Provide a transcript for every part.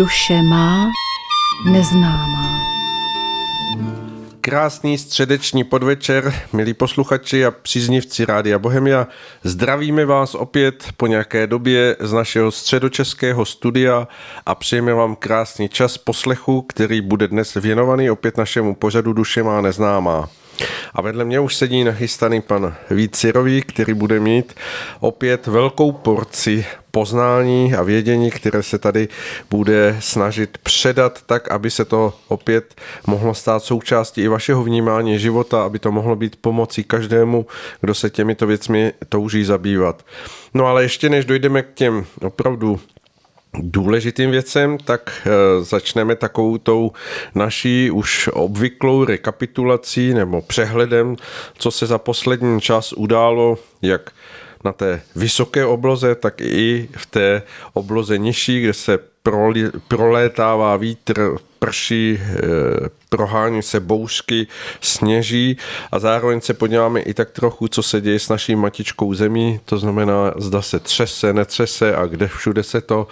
Duše má neznámá. Krásný středeční podvečer, milí posluchači a příznivci Rádia Bohemia. Zdravíme vás opět po nějaké době z našeho středočeského studia a přejeme vám krásný čas poslechu, který bude dnes věnovaný opět našemu pořadu Duše má neznámá. A vedle mě už sedí nachystaný pan Vícirový, který bude mít opět velkou porci poznání a vědění, které se tady bude snažit předat tak, aby se to opět mohlo stát součástí i vašeho vnímání života, aby to mohlo být pomocí každému, kdo se těmito věcmi touží zabývat. No ale ještě než dojdeme k těm opravdu důležitým věcem, tak eh, začneme takovou tou naší už obvyklou rekapitulací nebo přehledem, co se za poslední čas událo, jak na té vysoké obloze, tak i v té obloze nižší, kde se prolétává vítr, prší, eh, prohání se bouřky, sněží a zároveň se podíváme i tak trochu, co se děje s naší matičkou zemí, to znamená, zda se třese, netřese a kde všude se to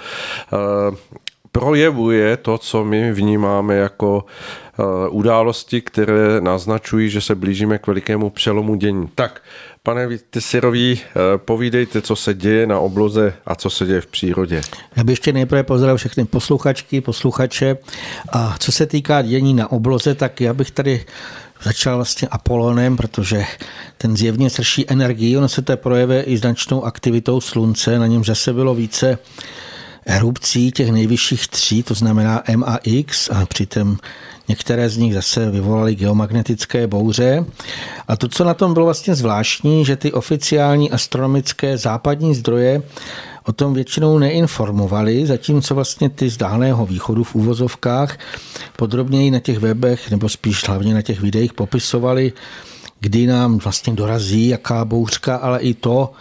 eh, projevuje to, co my vnímáme jako eh, události, které naznačují, že se blížíme k velikému přelomu dění. Tak, Pane Vytysirový, eh, povídejte, co se děje na obloze a co se děje v přírodě. Já bych ještě nejprve pozdravil všechny posluchačky, posluchače. A co se týká dění na obloze, tak já bych tady začal vlastně Apolonem, protože ten zjevně srší energii, ono se to projevuje i značnou aktivitou slunce, na něm zase bylo více erupcí těch nejvyšších tří, to znamená M a X a přitom některé z nich zase vyvolaly geomagnetické bouře. A to, co na tom bylo vlastně zvláštní, že ty oficiální astronomické západní zdroje o tom většinou neinformovali, zatímco vlastně ty z dálného východu v úvozovkách podrobněji na těch webech, nebo spíš hlavně na těch videích popisovali, kdy nám vlastně dorazí, jaká bouřka, ale i to,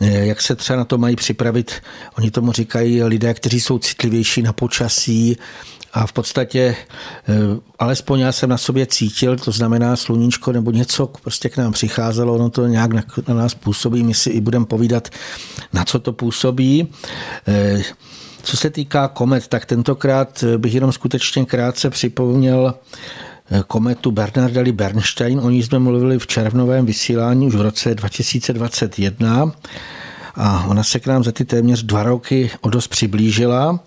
jak se třeba na to mají připravit. Oni tomu říkají lidé, kteří jsou citlivější na počasí, a v podstatě, eh, alespoň já jsem na sobě cítil, to znamená sluníčko nebo něco prostě k nám přicházelo, ono to nějak na, na nás působí, my si i budeme povídat, na co to působí. Eh, co se týká komet, tak tentokrát bych jenom skutečně krátce připomněl kometu Bernardelli Bernstein. O ní jsme mluvili v červnovém vysílání už v roce 2021 a ona se k nám za ty téměř dva roky o dost přiblížila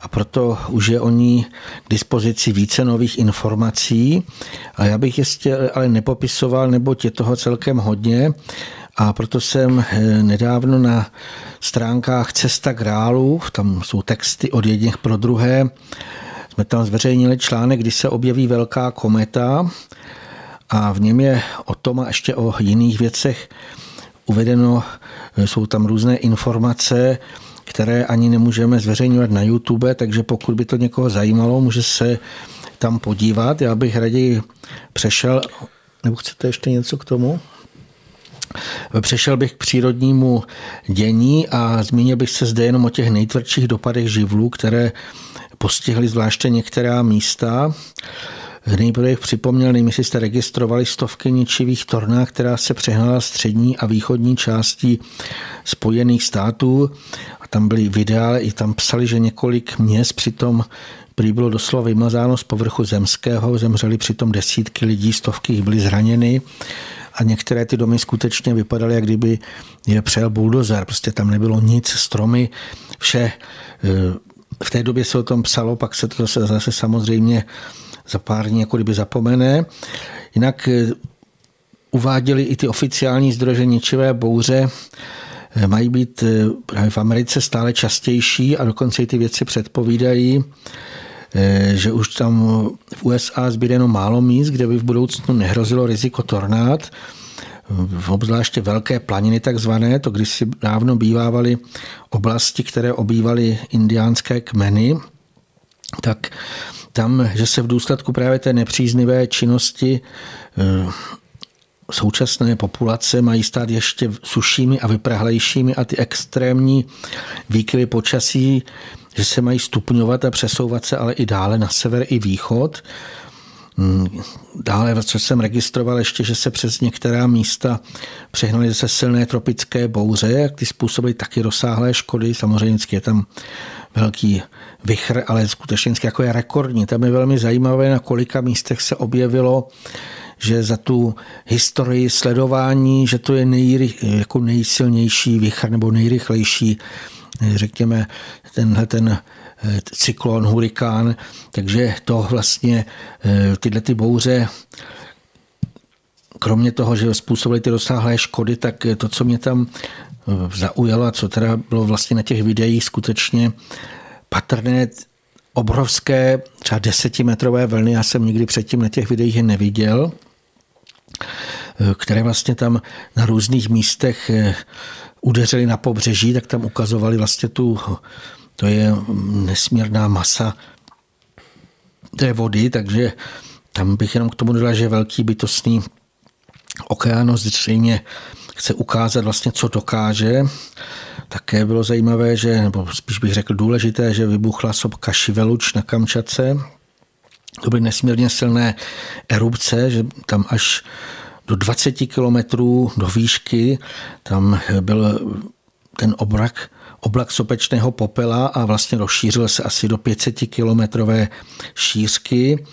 a proto už je o ní k dispozici více nových informací. A já bych ještě ale nepopisoval, neboť je toho celkem hodně. A proto jsem eh, nedávno na stránkách Cesta grálu, tam jsou texty od jedných pro druhé, jsme tam zveřejnili článek, kdy se objeví velká kometa a v něm je o tom a ještě o jiných věcech uvedeno, jsou tam různé informace, které ani nemůžeme zveřejňovat na YouTube, takže pokud by to někoho zajímalo, může se tam podívat. Já bych raději přešel, nebo chcete ještě něco k tomu? Přešel bych k přírodnímu dění a zmínil bych se zde jenom o těch nejtvrdších dopadech živlů, které postihly zvláště některá místa. Nejprve bych připomněl, nevím, jestli jste registrovali stovky ničivých torná, která se přehnala střední a východní částí Spojených států. A tam byly videa, i tam psali, že několik měst přitom prý bylo doslova vymazáno z povrchu zemského, zemřeli přitom desítky lidí, stovky jich byly zraněny a některé ty domy skutečně vypadaly, jak kdyby je přejel buldozer. Prostě tam nebylo nic, stromy, vše eh, v té době se o tom psalo, pak se to zase, zase samozřejmě za pár dní jako kdyby zapomene. Jinak eh, uváděli i ty oficiální zdroje, že ničivé bouře eh, mají být právě v Americe stále častější a dokonce i ty věci předpovídají, že už tam v USA zbyde jenom málo míst, kde by v budoucnu nehrozilo riziko tornád, v obzvláště velké planiny takzvané, to když si dávno bývávaly oblasti, které obývaly indiánské kmeny, tak tam, že se v důsledku právě té nepříznivé činnosti eh, současné populace mají stát ještě sušími a vyprahlejšími a ty extrémní výkyvy počasí, že se mají stupňovat a přesouvat se ale i dále na sever i východ, Mm, dále, co jsem registroval ještě, že se přes některá místa přehnaly zase silné tropické bouře, jak ty způsobily taky rozsáhlé škody. Samozřejmě je tam velký vychr, ale skutečně jako je rekordní. Tam je velmi zajímavé, na kolika místech se objevilo že za tu historii sledování, že to je nej, jako nejsilnější vychr nebo nejrychlejší, řekněme, tenhle ten Eh, cyklon, hurikán, takže to vlastně eh, tyhle ty bouře kromě toho, že způsobily ty rozsáhlé škody, tak to, co mě tam eh, zaujalo co teda bylo vlastně na těch videích skutečně patrné, obrovské, třeba desetimetrové vlny, já jsem nikdy předtím na těch videích je neviděl, které vlastně tam na různých místech udeřily na pobřeží, tak tam ukazovali vlastně tu to je nesmírná masa té vody, takže tam bych jenom k tomu dodal, že velký bytostný okeános zřejmě chce ukázat vlastně, co dokáže. Také bylo zajímavé, že, nebo spíš bych řekl důležité, že vybuchla sopka Šiveluč na Kamčace. To byly nesmírně silné erupce, že tam až do 20 kilometrů do výšky tam byl ten obrak oblak sopečného popela a vlastně rozšířil se asi do 500 kilometrové šířky.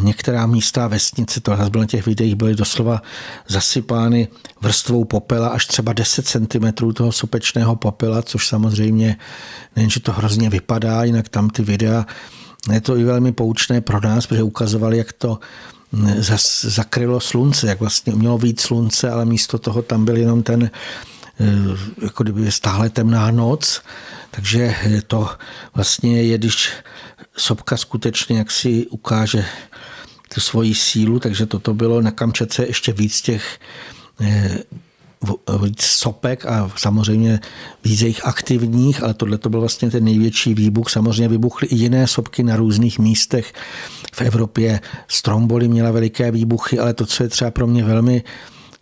Některá místa vesnice, to bylo na těch videích, byly doslova zasypány vrstvou popela až třeba 10 cm toho sopečného popela, což samozřejmě nejenže to hrozně vypadá, jinak tam ty videa je to i velmi poučné pro nás, protože ukazovali, jak to zakrylo slunce, jak vlastně mělo víc slunce, ale místo toho tam byl jenom ten Eh, jako kdyby stále temná noc, takže to vlastně je, když sopka skutečně jak si ukáže tu svoji sílu, takže toto bylo na Kamčace ještě víc těch eh, víc sopek a samozřejmě víc jejich aktivních, ale tohle to byl vlastně ten největší výbuch. Samozřejmě vybuchly i jiné sopky na různých místech v Evropě. Stromboli měla veliké výbuchy, ale to, co je třeba pro mě velmi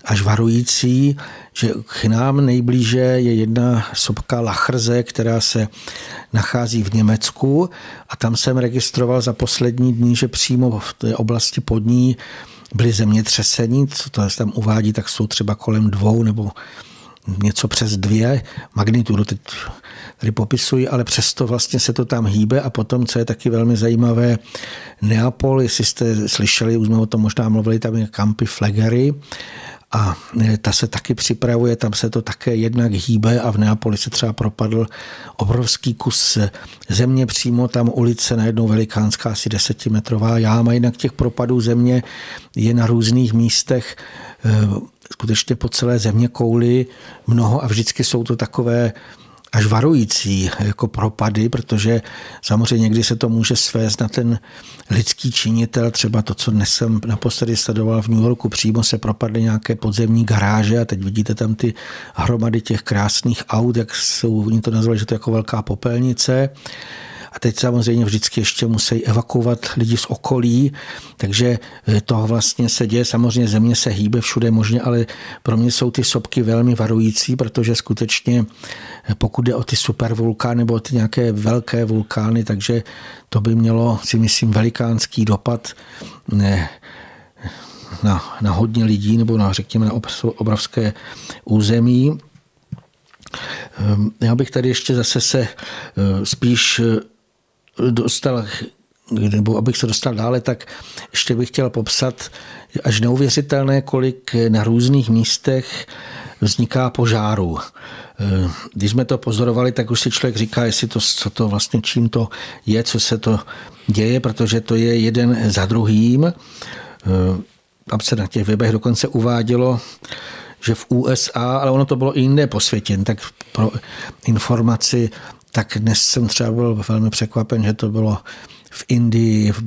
až varující, že k nám nejblíže je jedna sopka Lachrze, která se nachází v Německu a tam jsem registroval za poslední dní, že přímo v té oblasti pod ní byly zemětřesení, co to tam uvádí, tak jsou třeba kolem dvou nebo něco přes dvě magnitudu, teď tady popisují, ale přesto vlastně se to tam hýbe a potom, co je taky velmi zajímavé, Neapol, jestli jste slyšeli, už jsme o tom možná mluvili, tam je Campy Flegery a e, ta se taky připravuje, tam se to také jednak hýbe a v Neapoli se třeba propadl obrovský kus země přímo, tam ulice najednou velikánská, asi desetimetrová jáma, jinak těch propadů země je na různých místech e, skutečně po celé země kouli mnoho a vždycky jsou to takové až varující jako propady, protože samozřejmě někdy se to může svést na ten lidský činitel, třeba to, co dnes jsem naposledy sledoval v New Yorku, přímo se propadly nějaké podzemní garáže a teď vidíte tam ty hromady těch krásných aut, jak jsou, oni to nazvali, že to je jako velká popelnice a teď samozřejmě vždycky ještě musí evakuovat lidi z okolí, takže eh, to vlastně se děje. Samozřejmě země se hýbe všude možně, ale pro mě jsou ty sopky velmi varující, protože skutečně eh, pokud jde o ty supervulkány nebo o ty nějaké velké vulkány, takže to by mělo, si myslím, velikánský dopad ne, na, na hodně lidí nebo na, řekněme, na obrovské území. Ehm, já bych tady ještě zase se eh, spíš dostal, nebo abych se dostal dále, tak ještě bych chtěl popsat až neuvěřitelné, kolik na různých místech vzniká požáru. Když jsme to pozorovali, tak už si člověk říká, jestli to, co to vlastně, čím to je, co se to děje, protože to je jeden za druhým. Tam se na těch webech dokonce uvádělo, že v USA, ale ono to bylo i jinde po světě, tak pro informaci tak dnes jsem třeba byl velmi překvapen, že to bylo v Indii, v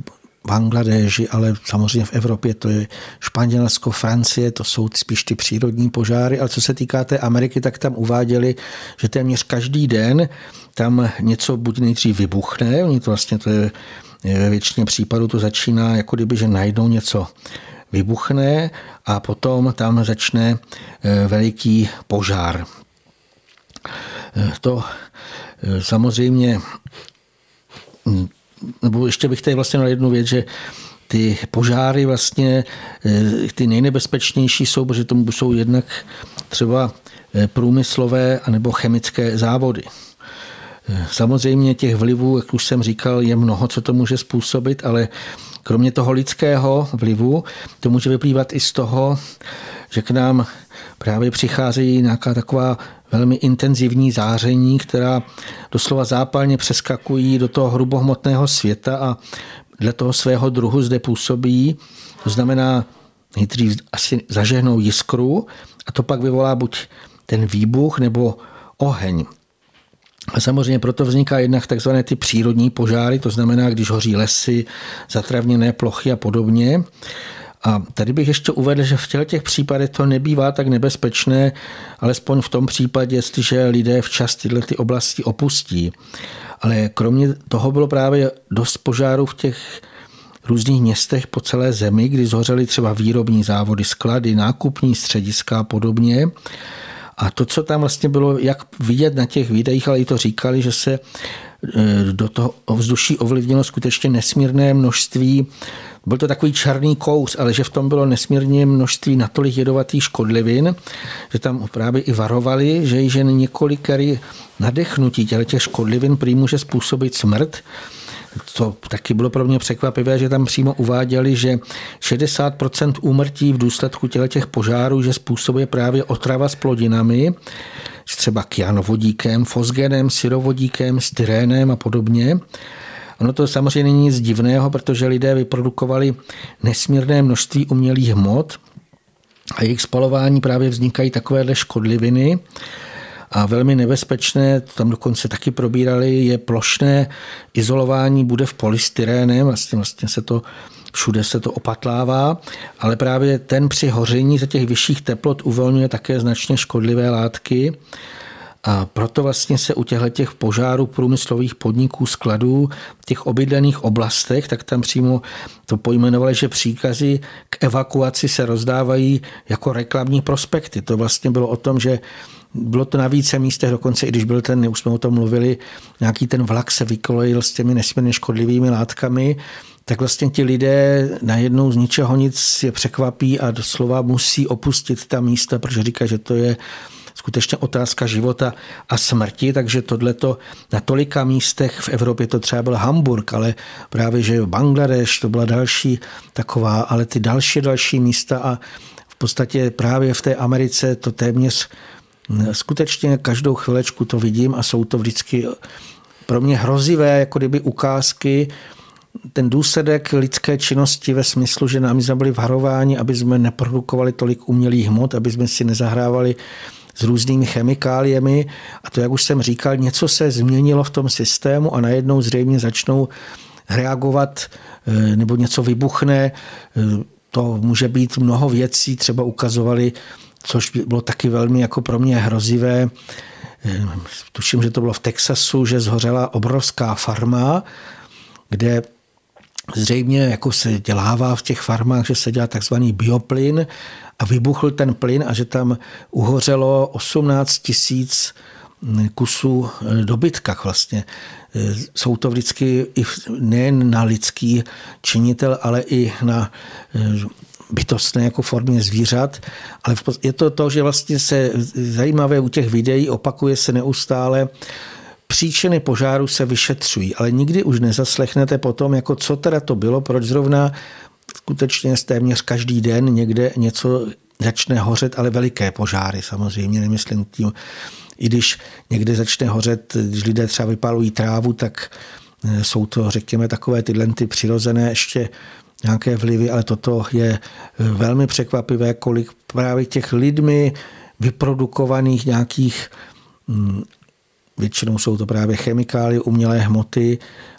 Bangladeži, ale samozřejmě v Evropě to je Španělsko, Francie, to jsou spíš ty přírodní požáry, ale co se týká té Ameriky, tak tam uváděli, že téměř každý den tam něco buď nejdřív vybuchne, oni to vlastně to je ve většině případů to začíná jako kdyby, že najdou něco vybuchne a potom tam začne eh, veliký požár. Eh, to samozřejmě, hm, nebo ještě bych tady vlastně na jednu věc, že ty požáry vlastně, eh, ty nejnebezpečnější jsou, protože tomu jsou jednak třeba eh, průmyslové anebo chemické závody. Eh, samozřejmě těch vlivů, jak už jsem říkal, je mnoho, co to může způsobit, ale kromě toho lidského vlivu, to může vyplývat i z toho, že k nám právě přichází nějaká taková velmi intenzivní záření, která doslova zápalně přeskakují do toho hrubohmotného světa a dle toho svého druhu zde působí. To znamená, nejdřív asi zažehnou jiskru a to pak vyvolá buď ten výbuch nebo oheň. A samozřejmě proto vzniká jednak takzvané ty přírodní požáry, to znamená, když hoří lesy, zatravněné plochy a podobně. A tady bych ještě uvedl, že v těch případech to nebývá tak nebezpečné, alespoň v tom případě, jestliže lidé včas tyhle ty oblasti opustí. Ale kromě toho bylo právě dost požárů v těch různých městech po celé zemi, kdy zhořely třeba výrobní závody, sklady, nákupní střediska a podobně. A to, co tam vlastně bylo, jak vidět na těch videích, ale i to říkali, že se do toho ovzduší ovlivnilo skutečně nesmírné množství byl to takový černý kous, ale že v tom bylo nesmírně množství natolik jedovatých škodlivin, že tam právě i varovali, že již jen několikerý nadechnutí těch škodlivin prý může způsobit smrt. To taky bylo pro mě překvapivé, že tam přímo uváděli, že 60% úmrtí v důsledku těch požárů, že způsobuje právě otrava s plodinami, třeba kyanovodíkem, fosgenem, syrovodíkem, styrénem a podobně. Ono to samozřejmě není nic divného, protože lidé vyprodukovali nesmírné množství umělých hmot a jejich spalování právě vznikají takovéhle škodliviny. A velmi nebezpečné, tam dokonce taky probírali, je plošné izolování bude v polystyrénem, vlastně, vlastně se to všude se to opatlává, ale právě ten při hoření za těch vyšších teplot uvolňuje také značně škodlivé látky a proto vlastně se u těchto těch požárů průmyslových podniků, skladů, v těch obydlených oblastech, tak tam přímo to pojmenovali, že příkazy k evakuaci se rozdávají jako reklamní prospekty. To vlastně bylo o tom, že bylo to na více místech, dokonce i když byl ten, už jsme o tom mluvili, nějaký ten vlak se vykolejil s těmi nesmírně škodlivými látkami, tak vlastně ti lidé najednou z ničeho nic je překvapí a doslova musí opustit ta místa, protože říká, že to je skutečně otázka života a smrti, takže tohleto na tolika místech v Evropě to třeba byl Hamburg, ale právě, že Bangladeš to byla další taková, ale ty další další místa a v podstatě právě v té Americe to téměř skutečně každou chvilečku to vidím a jsou to vždycky pro mě hrozivé, jako kdyby ukázky, ten důsledek lidské činnosti ve smyslu, že nám jsme byli varováni, aby jsme neprodukovali tolik umělých hmot, aby jsme si nezahrávali s různými chemikáliemi a to, jak už jsem říkal, něco se změnilo v tom systému a najednou zřejmě začnou reagovat eh, nebo něco vybuchne. Eh, to může být mnoho věcí, třeba ukazovali, což bylo taky velmi jako pro mě hrozivé. Eh, tuším, že to bylo v Texasu, že zhořela obrovská farma, kde zřejmě jako se dělává v těch farmách, že se dělá takzvaný bioplyn a vybuchl ten plyn a že tam uhořelo 18 tisíc kusů eh, dobytka vlastně. Eh, jsou to vždycky i nejen na lidský činitel, ale i na eh, bytostné jako formě zvířat, ale je to to, že vlastně se zajímavé u těch videí opakuje se neustále Příčiny požáru se vyšetřují, ale nikdy už nezaslechnete potom, jako co teda to bylo, proč zrovna skutečně téměř každý den někde něco začne hořet, ale veliké požáry samozřejmě, nemyslím tím, i když někde začne hořet, když lidé třeba vypalují trávu, tak eh, jsou to, řekněme, takové ty přirozené ještě nějaké vlivy, ale toto je eh, velmi překvapivé, kolik právě těch lidmi vyprodukovaných nějakých hm, Většinou jsou to právě chemikálie, umělé hmoty,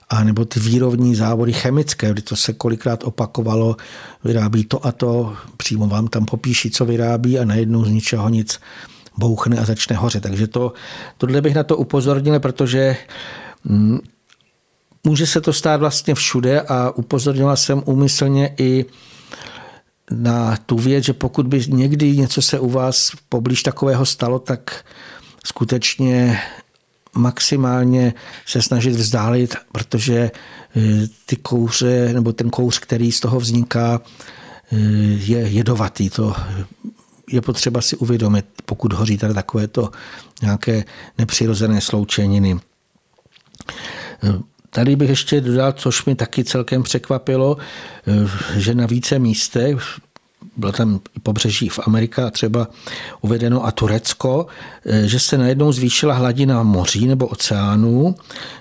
a nebo ty výrobní závody chemické, kdy to se kolikrát opakovalo, vyrábí to a to, přímo vám tam popíší, co vyrábí a najednou z ničeho nic bouchne a začne hořet. Takže to, tohle bych na to upozornil, protože mm, může se to stát vlastně všude a upozornila jsem úmyslně i na tu věc, že pokud by někdy něco se u vás poblíž takového stalo, tak skutečně maximálně se snažit vzdálit, protože e, ty kouře, nebo ten kouř, který z toho vzniká, e, je jedovatý. To je potřeba si uvědomit, pokud hoří tady takovéto nějaké nepřirozené sloučeniny. Tady bych ještě dodal, což mi taky celkem překvapilo, že na více místech bylo tam pobřeží v Amerika třeba uvedeno a Turecko, že se najednou zvýšila hladina moří nebo oceánů,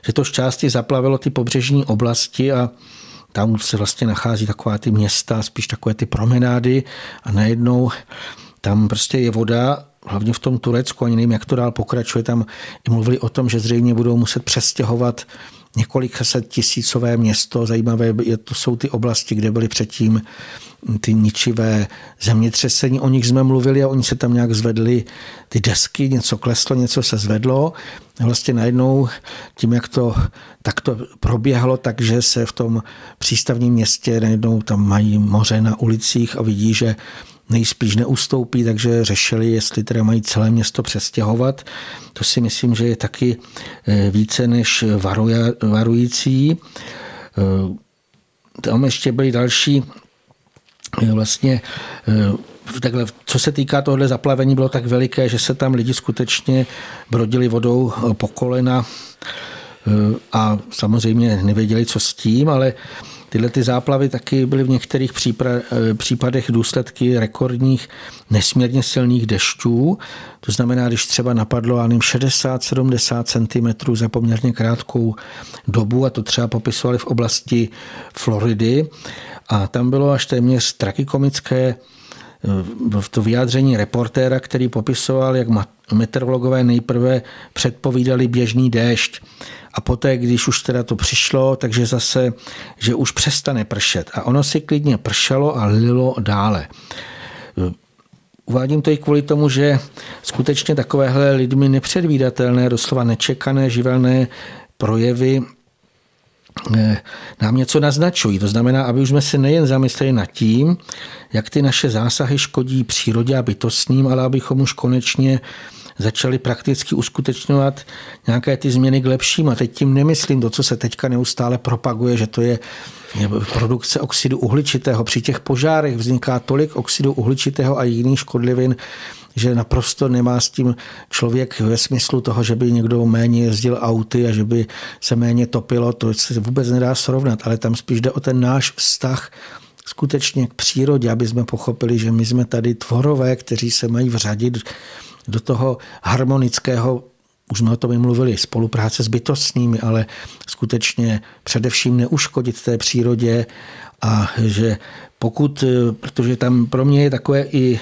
že to části zaplavilo ty pobřežní oblasti a tam se vlastně nachází taková ty města, spíš takové ty promenády a najednou tam prostě je voda, hlavně v tom Turecku, ani nevím, jak to dál pokračuje, tam i mluvili o tom, že zřejmě budou muset přestěhovat několik set tisícové město. Zajímavé to jsou ty oblasti, kde byly předtím ty ničivé zemětřesení. O nich jsme mluvili a oni se tam nějak zvedli ty desky, něco kleslo, něco se zvedlo. Vlastně najednou tím, jak to takto proběhlo, takže se v tom přístavním městě najednou tam mají moře na ulicích a vidí, že nejspíš neustoupí, takže řešili, jestli teda mají celé město přestěhovat. To si myslím, že je taky eh, více než varující. Eh, tam ještě byly další eh, vlastně takhle, co se týká tohle zaplavení, bylo tak veliké, že se tam lidi skutečně brodili vodou po kolena a samozřejmě nevěděli, co s tím, ale Tyhle ty záplavy taky byly v některých eh, případech důsledky rekordních nesmírně silných dešťů. To znamená, když třeba napadlo 60-70 cm za poměrně krátkou dobu, a to třeba popisovali v oblasti Floridy, a tam bylo až téměř tragikomické eh, v to vyjádření reportéra, který popisoval, jak meteorologové nejprve předpovídali běžný déšť a poté, když už teda to přišlo, takže zase, že už přestane pršet. A ono si klidně pršelo a lilo dále. Uvádím to i kvůli tomu, že skutečně takovéhle lidmi nepředvídatelné, doslova nečekané živelné projevy nám něco naznačují. To znamená, aby už jsme se nejen zamysleli nad tím, jak ty naše zásahy škodí přírodě a bytostním, ale abychom už konečně začali prakticky uskutečňovat nějaké ty změny k lepším. A teď tím nemyslím to, co se teďka neustále propaguje, že to je produkce oxidu uhličitého. Při těch požárech vzniká tolik oxidu uhličitého a jiných škodlivin, že naprosto nemá s tím člověk ve smyslu toho, že by někdo méně jezdil auty a že by se méně topilo, to se vůbec nedá srovnat, ale tam spíš jde o ten náš vztah skutečně k přírodě, aby jsme pochopili, že my jsme tady tvorové, kteří se mají vřadit do toho harmonického už jsme o tom mluvili, spolupráce s bytostnými, ale skutečně především neuškodit té přírodě a že pokud, protože tam pro mě je takové i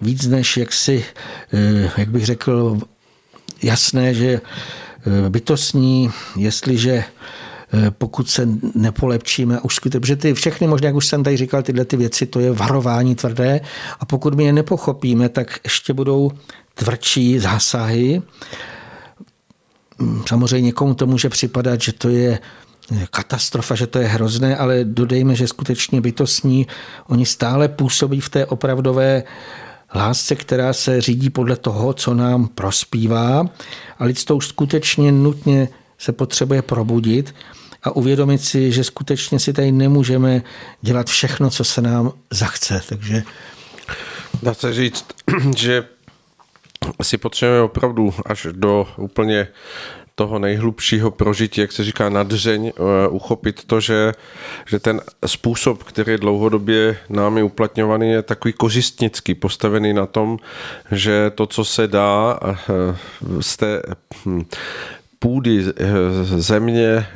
víc než jaksi, jak bych řekl, jasné, že bytostní, jestliže Eh, pokud se nepolepčíme, už skutečně, protože ty všechny možná, jak už jsem tady říkal, tyhle ty věci, to je varování tvrdé. A pokud my je nepochopíme, tak ještě budou tvrdší zásahy. Mm, samozřejmě někomu to může připadat, že to je katastrofa, že to je hrozné, ale dodejme, že skutečně bytostní, oni stále působí v té opravdové lásce, která se řídí podle toho, co nám prospívá. A lidstvo už skutečně nutně se potřebuje probudit a uvědomit si, že skutečně si tady nemůžeme dělat všechno, co se nám zachce. Takže Dá se říct, že si potřebujeme opravdu až do úplně toho nejhlubšího prožití, jak se říká, nadřeň, eh, uchopit to, že, že ten způsob, který je dlouhodobě námi uplatňovaný, je takový kořistnický, postavený na tom, že to, co se dá eh, z té hm, půdy eh, země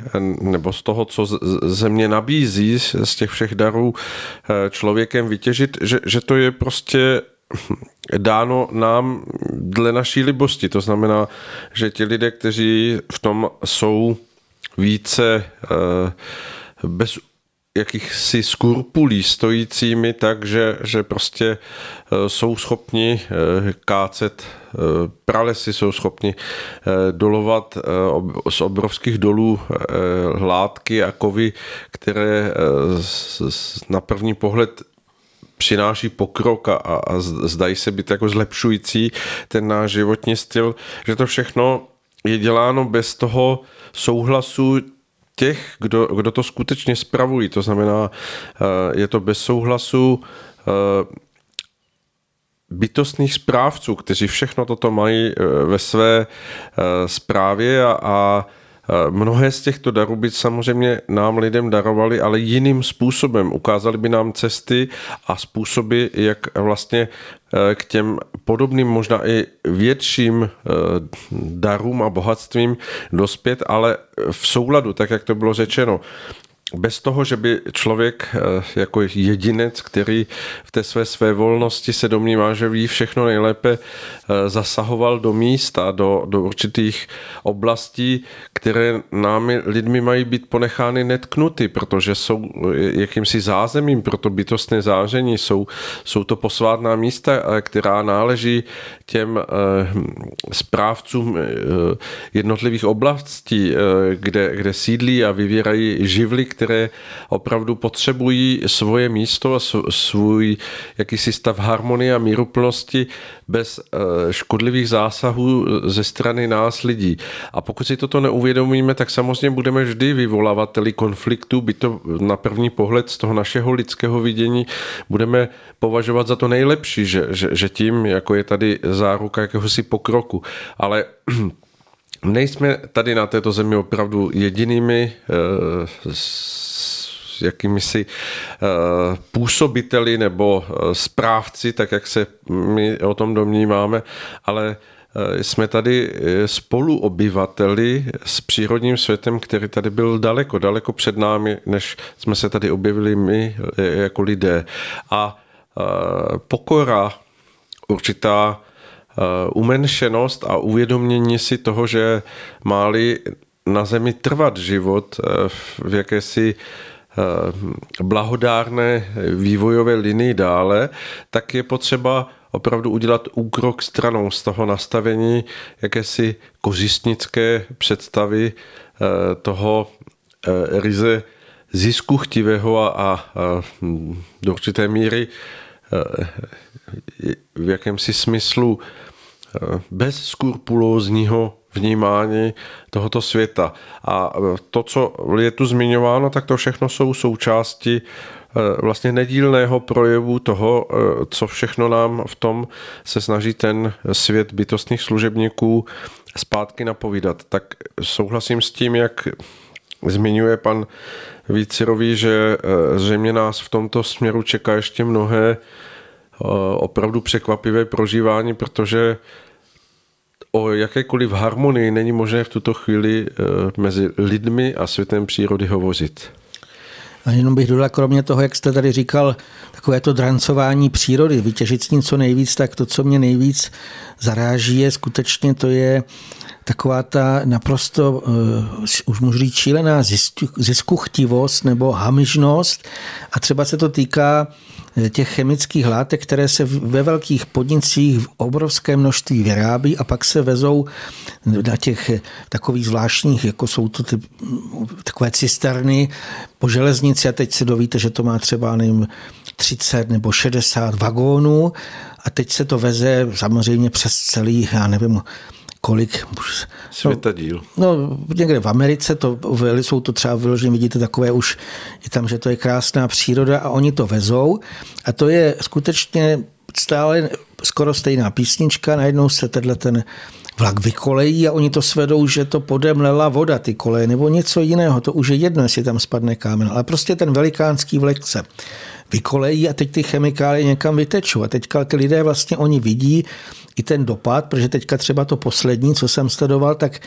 nebo z toho, co země nabízí z těch všech darů eh, člověkem vytěžit, že, že to je prostě dáno nám dle naší libosti. To znamená, že ti lidé, kteří v tom jsou více eh, bez jakýchsi skrupulí stojícími tak, že, že prostě e, jsou schopni e, kácet e, pralesy, jsou schopni dolovat z obrovských dolů látky a kovy, které na první pohled přináší pokrok a, a zdají se být jako zlepšující ten náš životní styl, že to všechno je děláno bez toho souhlasu těch, kdo, kdo to skutečně spravují. To znamená, eh, je to bez souhlasu eh, bytostných správců, kteří všechno toto mají eh, ve své správě a, a Mnohé z těchto darů by samozřejmě nám lidem darovali, ale jiným způsobem. Ukázali by nám cesty a způsoby, jak vlastně k těm podobným, možná i větším darům a bohatstvím dospět, ale v souladu, tak jak to bylo řečeno bez toho, že by člověk eh, jako jedinec, který v té své své volnosti se domnívá, že ví všechno nejlépe, eh, zasahoval do míst a do, do určitých oblastí, které námi lidmi mají být ponechány netknuty, protože jsou eh, jakýmsi zázemím pro to bytostné záření, jsou, jsou to posvátná místa, která náleží těm správcům jednotlivých oblastí, kde, kde sídlí a vyvírají živly, které opravdu potřebují svoje místo a svůj jakýsi stav harmonie a míruplnosti bez eh, škodlivých zásahů ze strany nás lidí. A pokud si toto neuvědomíme, tak samozřejmě budeme vždy vyvolávateli konfliktu, by to na první pohled z toho našeho lidského vidění budeme považovat za to nejlepší, že, že, že tím, jako je tady záruka jakéhosi pokroku. Ale nejsme tady na této zemi opravdu jedinými eh, s jakými si eh, působiteli nebo eh, správci, tak jak se my o tom domníváme, ale jsme tady spoluobyvateli s přírodním světem, který tady byl daleko, daleko před námi, než jsme se tady objevili my jako lidé. A pokora, určitá umenšenost a uvědomění si toho, že máli na zemi trvat život eh, v jakési eh, blahodárné vývojové linii dále, tak je potřeba opravdu udělat úkrok stranou z toho nastavení jakési kořistnické představy toho ryze zisku chtivého a, a do určité míry v jakémsi smyslu eh, bez skrupulózního vnímání tohoto světa. A eh, to, co je tu zmiňováno, tak to všechno jsou součásti eh, vlastně nedílného projevu toho, co všechno nám v tom se snaží ten svět bytostných služebníků zpátky napovídat. Tak souhlasím s tím, jak zmiňuje pan Vícirový, že zřejmě nás v tomto směru čeká ještě mnohé Eh, opravdu překvapivé prožívání, protože o jakékoliv harmonii není možné v tuto chvíli eh, mezi lidmi a světem přírody hovořit. A jenom bych dodal, kromě toho, jak jste tady říkal, takové to drancování přírody, vytěžit s tím co nejvíc, tak to, co mě nejvíc zaráží, je skutečně to je taková ta naprosto, uh, už můžu říct, šílená ziskuchtivost nebo hamižnost. A třeba se to týká těch chemických látek, které se ve velkých podnicích v obrovské množství vyrábí a pak se vezou na těch takových zvláštních, jako jsou to ty, takové cisterny po železnici. A teď se dovíte, že to má třeba nevím, 30 nebo 60 vagónů. A teď se to veze samozřejmě přes celý, já nevím, kolik... Světadíl. No, no, někde v Americe to, jsou to třeba vyloženě, vidíte takové už, je tam, že to je krásná příroda a oni to vezou. A to je skutečně stále skoro stejná písnička, najednou se tenhle ten vlak vykolejí a oni to svedou, že to podemlela voda, ty koleje, nebo něco jiného, to už je jedno, jestli tam spadne kámen, ale prostě ten velikánský vlek se vykolejí a teď ty chemikálie někam vytečou. A teďka ty lidé vlastně oni vidí, i ten dopad, protože teďka třeba to poslední, co jsem sledoval, tak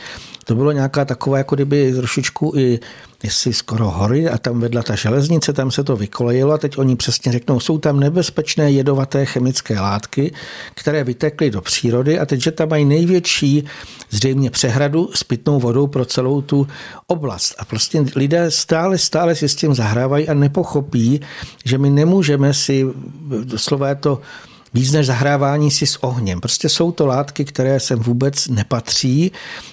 to bylo nějaká taková, jako kdyby trošičku i jestli skoro hory a tam vedla ta železnice, tam se to vykolejilo a teď oni přesně řeknou, jsou tam nebezpečné jedovaté chemické látky, které vytekly do přírody a teď, že tam mají největší zřejmě přehradu s pitnou vodou pro celou tu oblast. A prostě lidé stále, stále si s tím zahrávají a nepochopí, že my nemůžeme si, doslova to víc než zahrávání si s ohněm. Prostě jsou to látky, které sem vůbec nepatří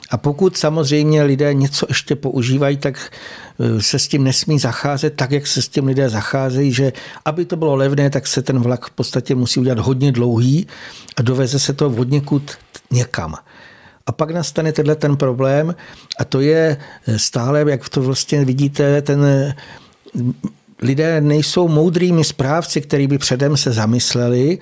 a pokud samozřejmě lidé něco ještě používají, tak eh, se s tím nesmí zacházet tak, jak se s tím lidé zacházejí, že aby to bylo levné, tak se ten vlak v podstatě musí udělat hodně dlouhý a doveze se to od někud někam. A pak nastane tenhle ten problém a to je stále, jak to vlastně vidíte, ten lidé nejsou moudrými správci, který by předem se zamysleli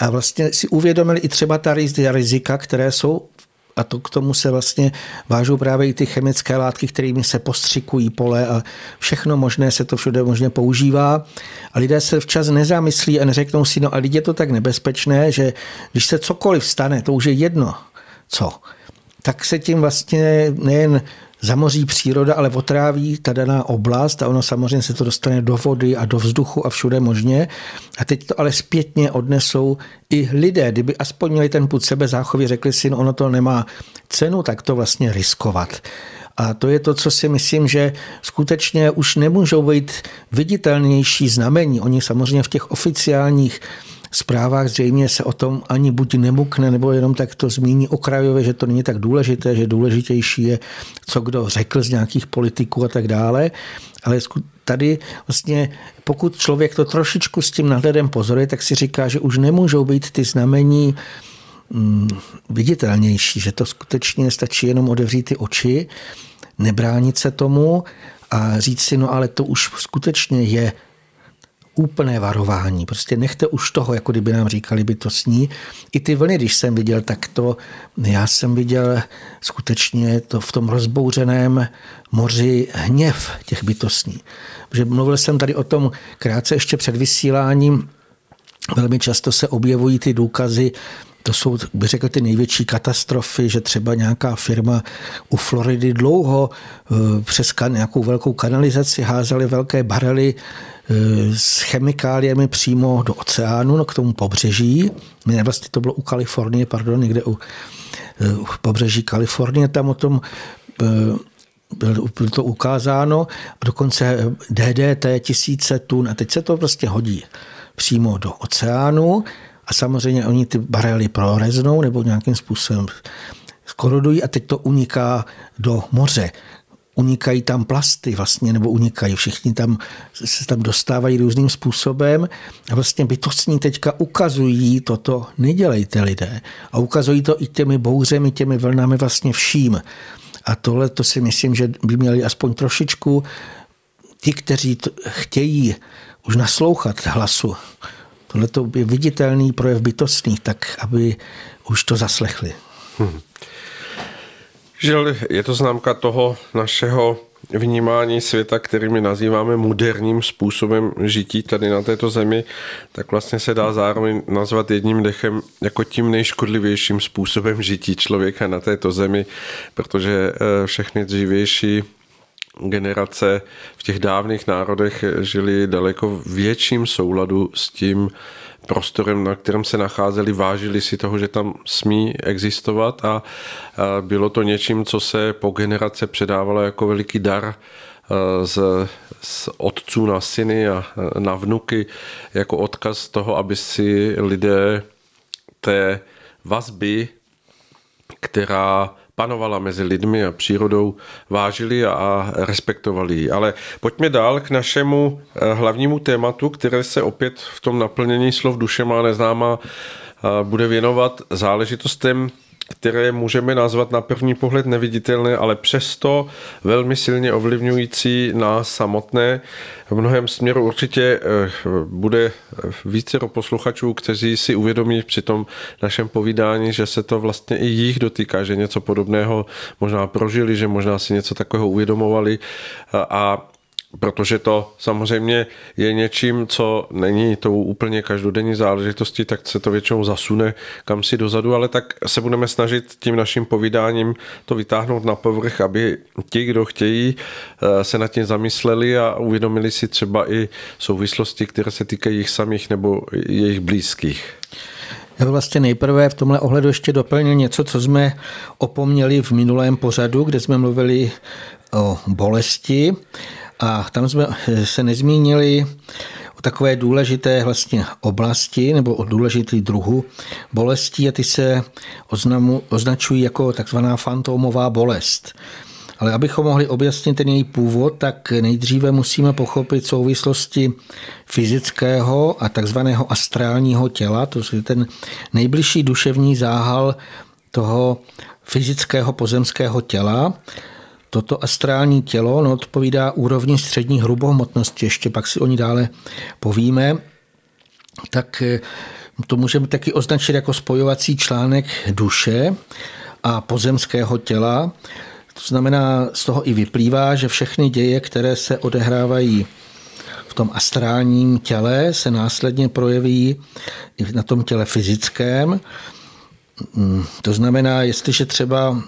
a vlastně si uvědomili i třeba ta rizika, které jsou a to k tomu se vlastně vážou právě i ty chemické látky, kterými se postřikují pole a všechno možné se to všude možně používá. A lidé se včas nezamyslí a neřeknou si, no a lidi je to tak nebezpečné, že když se cokoliv stane, to už je jedno, co, tak se tím vlastně nejen zamoří příroda, ale otráví ta daná oblast a ono samozřejmě se to dostane do vody a do vzduchu a všude možně. A teď to ale zpětně odnesou i lidé. Kdyby aspoň měli ten put sebe záchovy, řekli si, no ono to nemá cenu, tak to vlastně riskovat. A to je to, co si myslím, že skutečně už nemůžou být viditelnější znamení. Oni samozřejmě v těch oficiálních zprávách zřejmě se o tom ani buď nemukne, nebo jenom tak to zmíní okrajově, že to není tak důležité, že důležitější je, co kdo řekl z nějakých politiků a tak dále. Ale tady vlastně, pokud člověk to trošičku s tím nadhledem pozoruje, tak si říká, že už nemůžou být ty znamení mm, viditelnější, že to skutečně stačí jenom odevřít ty oči, nebránit se tomu a říct si, no ale to už skutečně je úplné varování. Prostě nechte už toho, jako kdyby nám říkali, by to sní. I ty vlny, když jsem viděl, tak to já jsem viděl skutečně to v tom rozbouřeném moři hněv těch bytostní. Protože mluvil jsem tady o tom krátce ještě před vysíláním, Velmi často se objevují ty důkazy to jsou, bych řekl, ty největší katastrofy, že třeba nějaká firma u Floridy dlouho eh, přes nějakou velkou kanalizaci házely velké barely eh, s chemikáliemi přímo do oceánu, no, k tomu pobřeží. Ne, vlastně to bylo u Kalifornie, pardon, někde u, eh, u pobřeží Kalifornie, tam o tom bylo to ukázáno, a dokonce DDT tisíce tun a teď se to prostě hodí přímo do oceánu a samozřejmě oni ty barely proreznou nebo nějakým způsobem skorodují a teď to uniká do moře. Unikají tam plasty vlastně, nebo unikají. Všichni tam se tam dostávají různým způsobem a vlastně bytostní teďka ukazují toto, nedělejte lidé. A ukazují to i těmi bouřemi, těmi vlnami vlastně vším. A tohle to si myslím, že by měli aspoň trošičku ti, kteří chtějí už naslouchat hlasu tohle to je viditelný projev bytostných, tak aby už to zaslechli. Hmm. Žil, je to známka toho našeho vnímání světa, který my nazýváme moderním způsobem žití tady na této zemi, tak vlastně se dá zároveň nazvat jedním dechem jako tím nejškodlivějším způsobem žití člověka na této zemi, protože eh, všechny dřívější generace v těch dávných národech žili daleko větším souladu s tím prostorem, na kterém se nacházeli, vážili si toho, že tam smí existovat a bylo to něčím, co se po generace předávalo jako veliký dar z, z otců na syny a na vnuky jako odkaz toho, aby si lidé té vazby, která panovala mezi lidmi a přírodou, vážili a respektovali ji. Ale pojďme dál k našemu eh, hlavnímu tématu, které se opět v tom naplnění slov duše má neznámá eh, bude věnovat záležitostem které můžeme nazvat na první pohled neviditelné, ale přesto velmi silně ovlivňující nás samotné. V mnohem směru určitě eh, bude více posluchačů, kteří si uvědomí při tom našem povídání, že se to vlastně i jich dotýká, že něco podobného možná prožili, že možná si něco takového uvědomovali a protože to samozřejmě je něčím, co není tou úplně každodenní záležitostí, tak se to většinou zasune kam si dozadu, ale tak se budeme snažit tím naším povídáním to vytáhnout na povrch, aby ti, kdo chtějí, eh, se nad tím zamysleli a uvědomili si třeba i souvislosti, které se týkají jich samých nebo jejich blízkých. Já bych vlastně nejprve v tomhle ohledu ještě doplnil něco, co jsme opomněli v minulém pořadu, kde jsme mluvili o bolesti. A tam jsme se nezmínili o takové důležité vlastně oblasti nebo o důležitý druhu bolestí a ty se oznamu, označují jako takzvaná fantomová bolest. Ale abychom mohli objasnit ten její původ, tak nejdříve musíme pochopit souvislosti fyzického a takzvaného astrálního těla, to je ten nejbližší duševní záhal toho fyzického pozemského těla. Toto astrální tělo no, odpovídá úrovni střední hrubohmotnosti, ještě pak si o ní dále povíme, tak eh, to můžeme taky označit jako spojovací článek duše a pozemského těla. To znamená, z toho i vyplývá, že všechny děje, které se odehrávají v tom astrálním těle, se následně projeví i na tom těle fyzickém. Mm, to znamená, jestliže třeba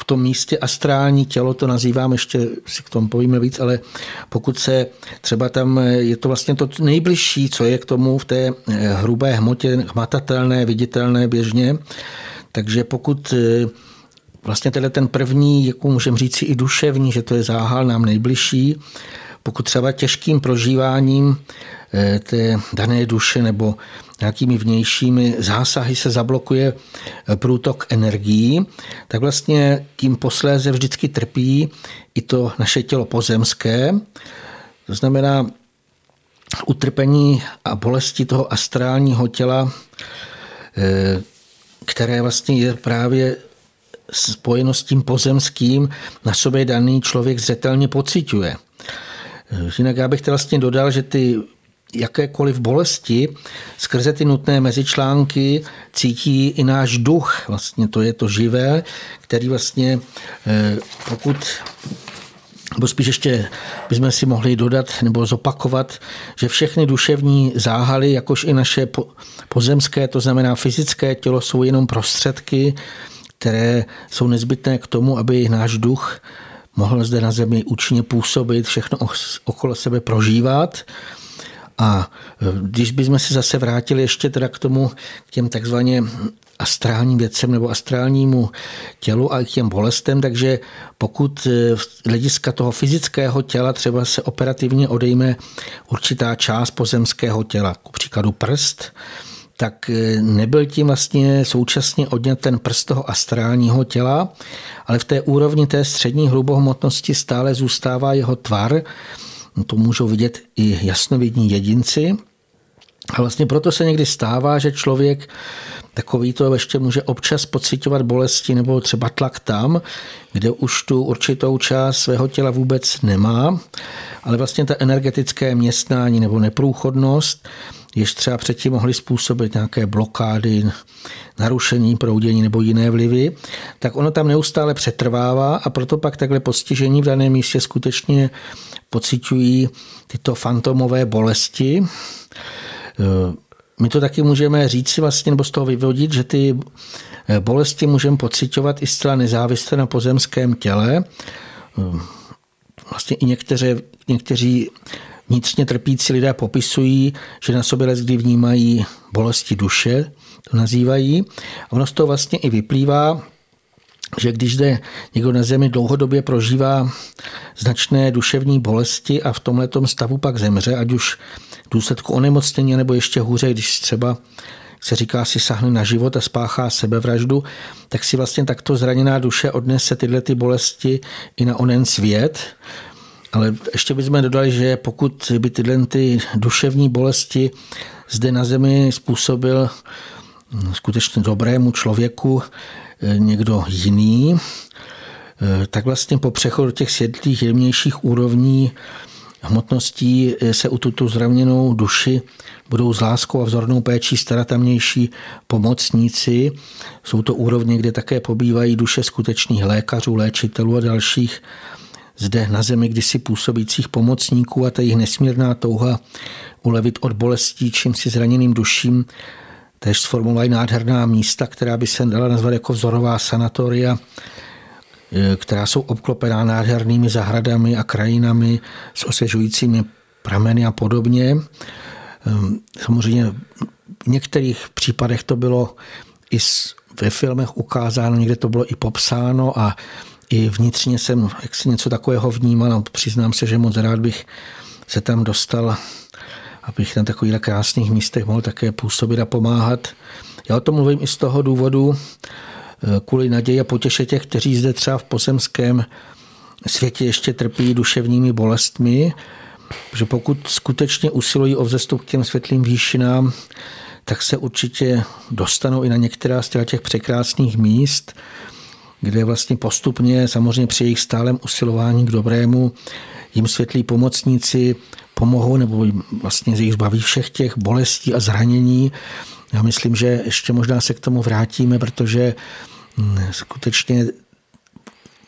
v tom místě astrální tělo, to nazývám, ještě si k tomu povíme víc, ale pokud se třeba tam, je to vlastně to nejbližší, co je k tomu v té eh, hrubé hmotě, hmatatelné, viditelné běžně, takže pokud eh, vlastně tenhle ten první, jak můžeme říct i duševní, že to je záhal nám nejbližší, pokud třeba těžkým prožíváním eh, té dané duše nebo nějakými vnějšími zásahy se zablokuje eh, průtok energií, tak vlastně tím posléze vždycky trpí i to naše tělo pozemské. To znamená, utrpení a bolesti toho astrálního těla, eh, které vlastně je právě spojeno s tím pozemským, na sobě daný člověk zřetelně pociťuje. Jinak já bych vlastně dodal, že ty jakékoliv bolesti skrze ty nutné mezičlánky cítí i náš duch. Vlastně to je to živé, který vlastně eh, pokud nebo spíš ještě bychom si mohli dodat nebo zopakovat, že všechny duševní záhaly, jakož i naše pozemské, to znamená fyzické tělo, jsou jenom prostředky, které jsou nezbytné k tomu, aby náš duch mohl zde na zemi účinně působit, všechno okolo sebe prožívat. A e, když bychom se zase vrátili ještě teda k tomu, k těm takzvaně astrálním věcem nebo astrálnímu tělu a k těm bolestem, takže pokud e, z hlediska toho fyzického těla třeba se operativně odejme určitá část pozemského těla, ku příkladu prst, tak e, nebyl tím vlastně současně odňat ten prst toho astrálního těla, ale v té úrovni té střední hrubohmotnosti stále zůstává jeho tvar. To můžou vidět i jasnovidní jedinci. A vlastně proto se někdy stává, že člověk takový to ještě může občas pocitovat bolesti nebo třeba tlak tam, kde už tu určitou část svého těla vůbec nemá, ale vlastně ta energetické městnání nebo neprůchodnost jež třeba předtím mohly způsobit nějaké blokády, narušení proudění nebo jiné vlivy, tak ono tam neustále přetrvává a proto pak takhle postižení v daném místě skutečně pocitují tyto fantomové bolesti. My to taky můžeme říct si vlastně, nebo z toho vyvodit, že ty bolesti můžeme pocitovat i zcela nezávisle na pozemském těle. Vlastně i někteří, někteří Vnitřně trpící lidé popisují, že na sobě kdy vnímají bolesti duše, to nazývají. A ono z toho vlastně i vyplývá, že když jde někdo na zemi dlouhodobě prožívá značné duševní bolesti a v tomhle stavu pak zemře, ať už v důsledku onemocnění nebo ještě hůře, když třeba se říká si sahne na život a spáchá sebevraždu, tak si vlastně takto zraněná duše odnese tyhle ty bolesti i na onen svět. Ale ještě bychom dodali, že pokud by tyhle ty duševní bolesti zde na zemi způsobil skutečně dobrému člověku někdo jiný, eh, tak vlastně po přechodu těch světlých jemnějších úrovní hmotností se u tuto zraněnou duši budou s láskou a vzornou péčí starat tamnější pomocníci. Jsou to úrovně, kde také pobývají duše skutečných lékařů, léčitelů a dalších zde na zemi kdysi působících pomocníků a ta jejich nesmírná touha ulevit od bolestí čím si zraněným duším, tež sformulovají nádherná místa, která by se dala nazvat jako vzorová sanatoria, e, která jsou obklopená nádhernými zahradami a krajinami s osvěžujícími prameny a podobně. E, samozřejmě v některých případech to bylo i ve filmech ukázáno, někde to bylo i popsáno a i vnitřně jsem jak si něco takového vnímal a přiznám se, že moc rád bych se tam dostal, abych na takových krásných místech mohl také působit a pomáhat. Já o tom mluvím i z toho důvodu, eh, kvůli naději a potěše těch, kteří zde třeba v pozemském světě ještě trpí duševními bolestmi, že pokud skutečně usilují o vzestup k těm světlým výšinám, tak se určitě dostanou i na některá z těch překrásných míst, kde vlastně postupně, samozřejmě při jejich stálem usilování k dobrému, jim světlí pomocníci pomohou nebo vlastně jich zbaví všech těch bolestí a zranění. Já myslím, že ještě možná se k tomu vrátíme, protože hm, skutečně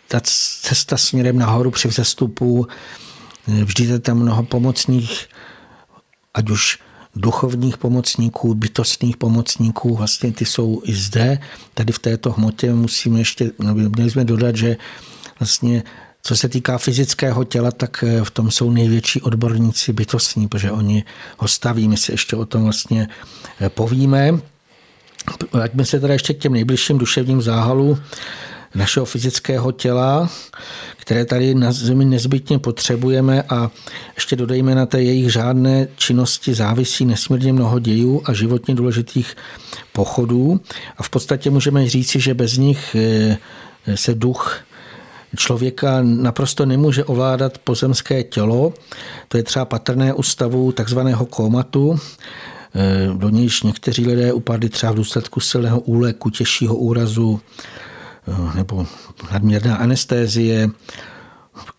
ta cesta směrem nahoru při vzestupu, vždy je tam mnoho pomocných, ať už duchovních pomocníků, bytostných pomocníků, vlastně ty jsou i zde. Tady v této hmotě musíme ještě, no, měli jsme dodat, že vlastně co se týká fyzického těla, tak eh, v tom jsou největší odborníci bytostní, protože oni ho staví. My si ještě o tom vlastně eh, povíme. Vraťme se teda ještě k těm nejbližším duševním záhalům našeho fyzického těla, které tady na Zemi nezbytně potřebujeme a ještě dodejme na té jejich žádné činnosti závisí nesmírně mnoho dějů a životně důležitých pochodů a v podstatě můžeme říci, že bez nich eh, se duch člověka naprosto nemůže ovládat pozemské tělo. To je třeba patrné u stavu takzvaného komatu, eh, do nějž někteří lidé upadli třeba v důsledku silného úleku, těžšího úrazu eh, nebo nadměrná anestézie,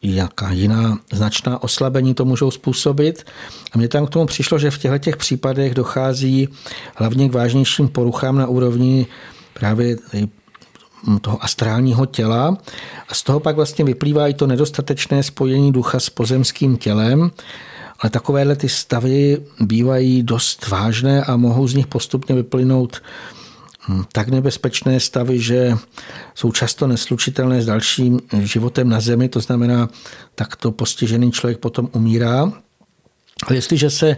jaká jiná značná oslabení to můžou způsobit. A mně tam k tomu přišlo, že v těchto těch případech dochází hlavně k vážnějším poruchám na úrovni právě toho astrálního těla. A z toho pak vlastně vyplývá i to nedostatečné spojení ducha s pozemským tělem, ale takovéhle ty stavy bývají dost vážné a mohou z nich postupně vyplynout hm, tak nebezpečné stavy, že jsou často neslučitelné s dalším životem na Zemi, to znamená, takto postižený člověk potom umírá. Ale jestliže se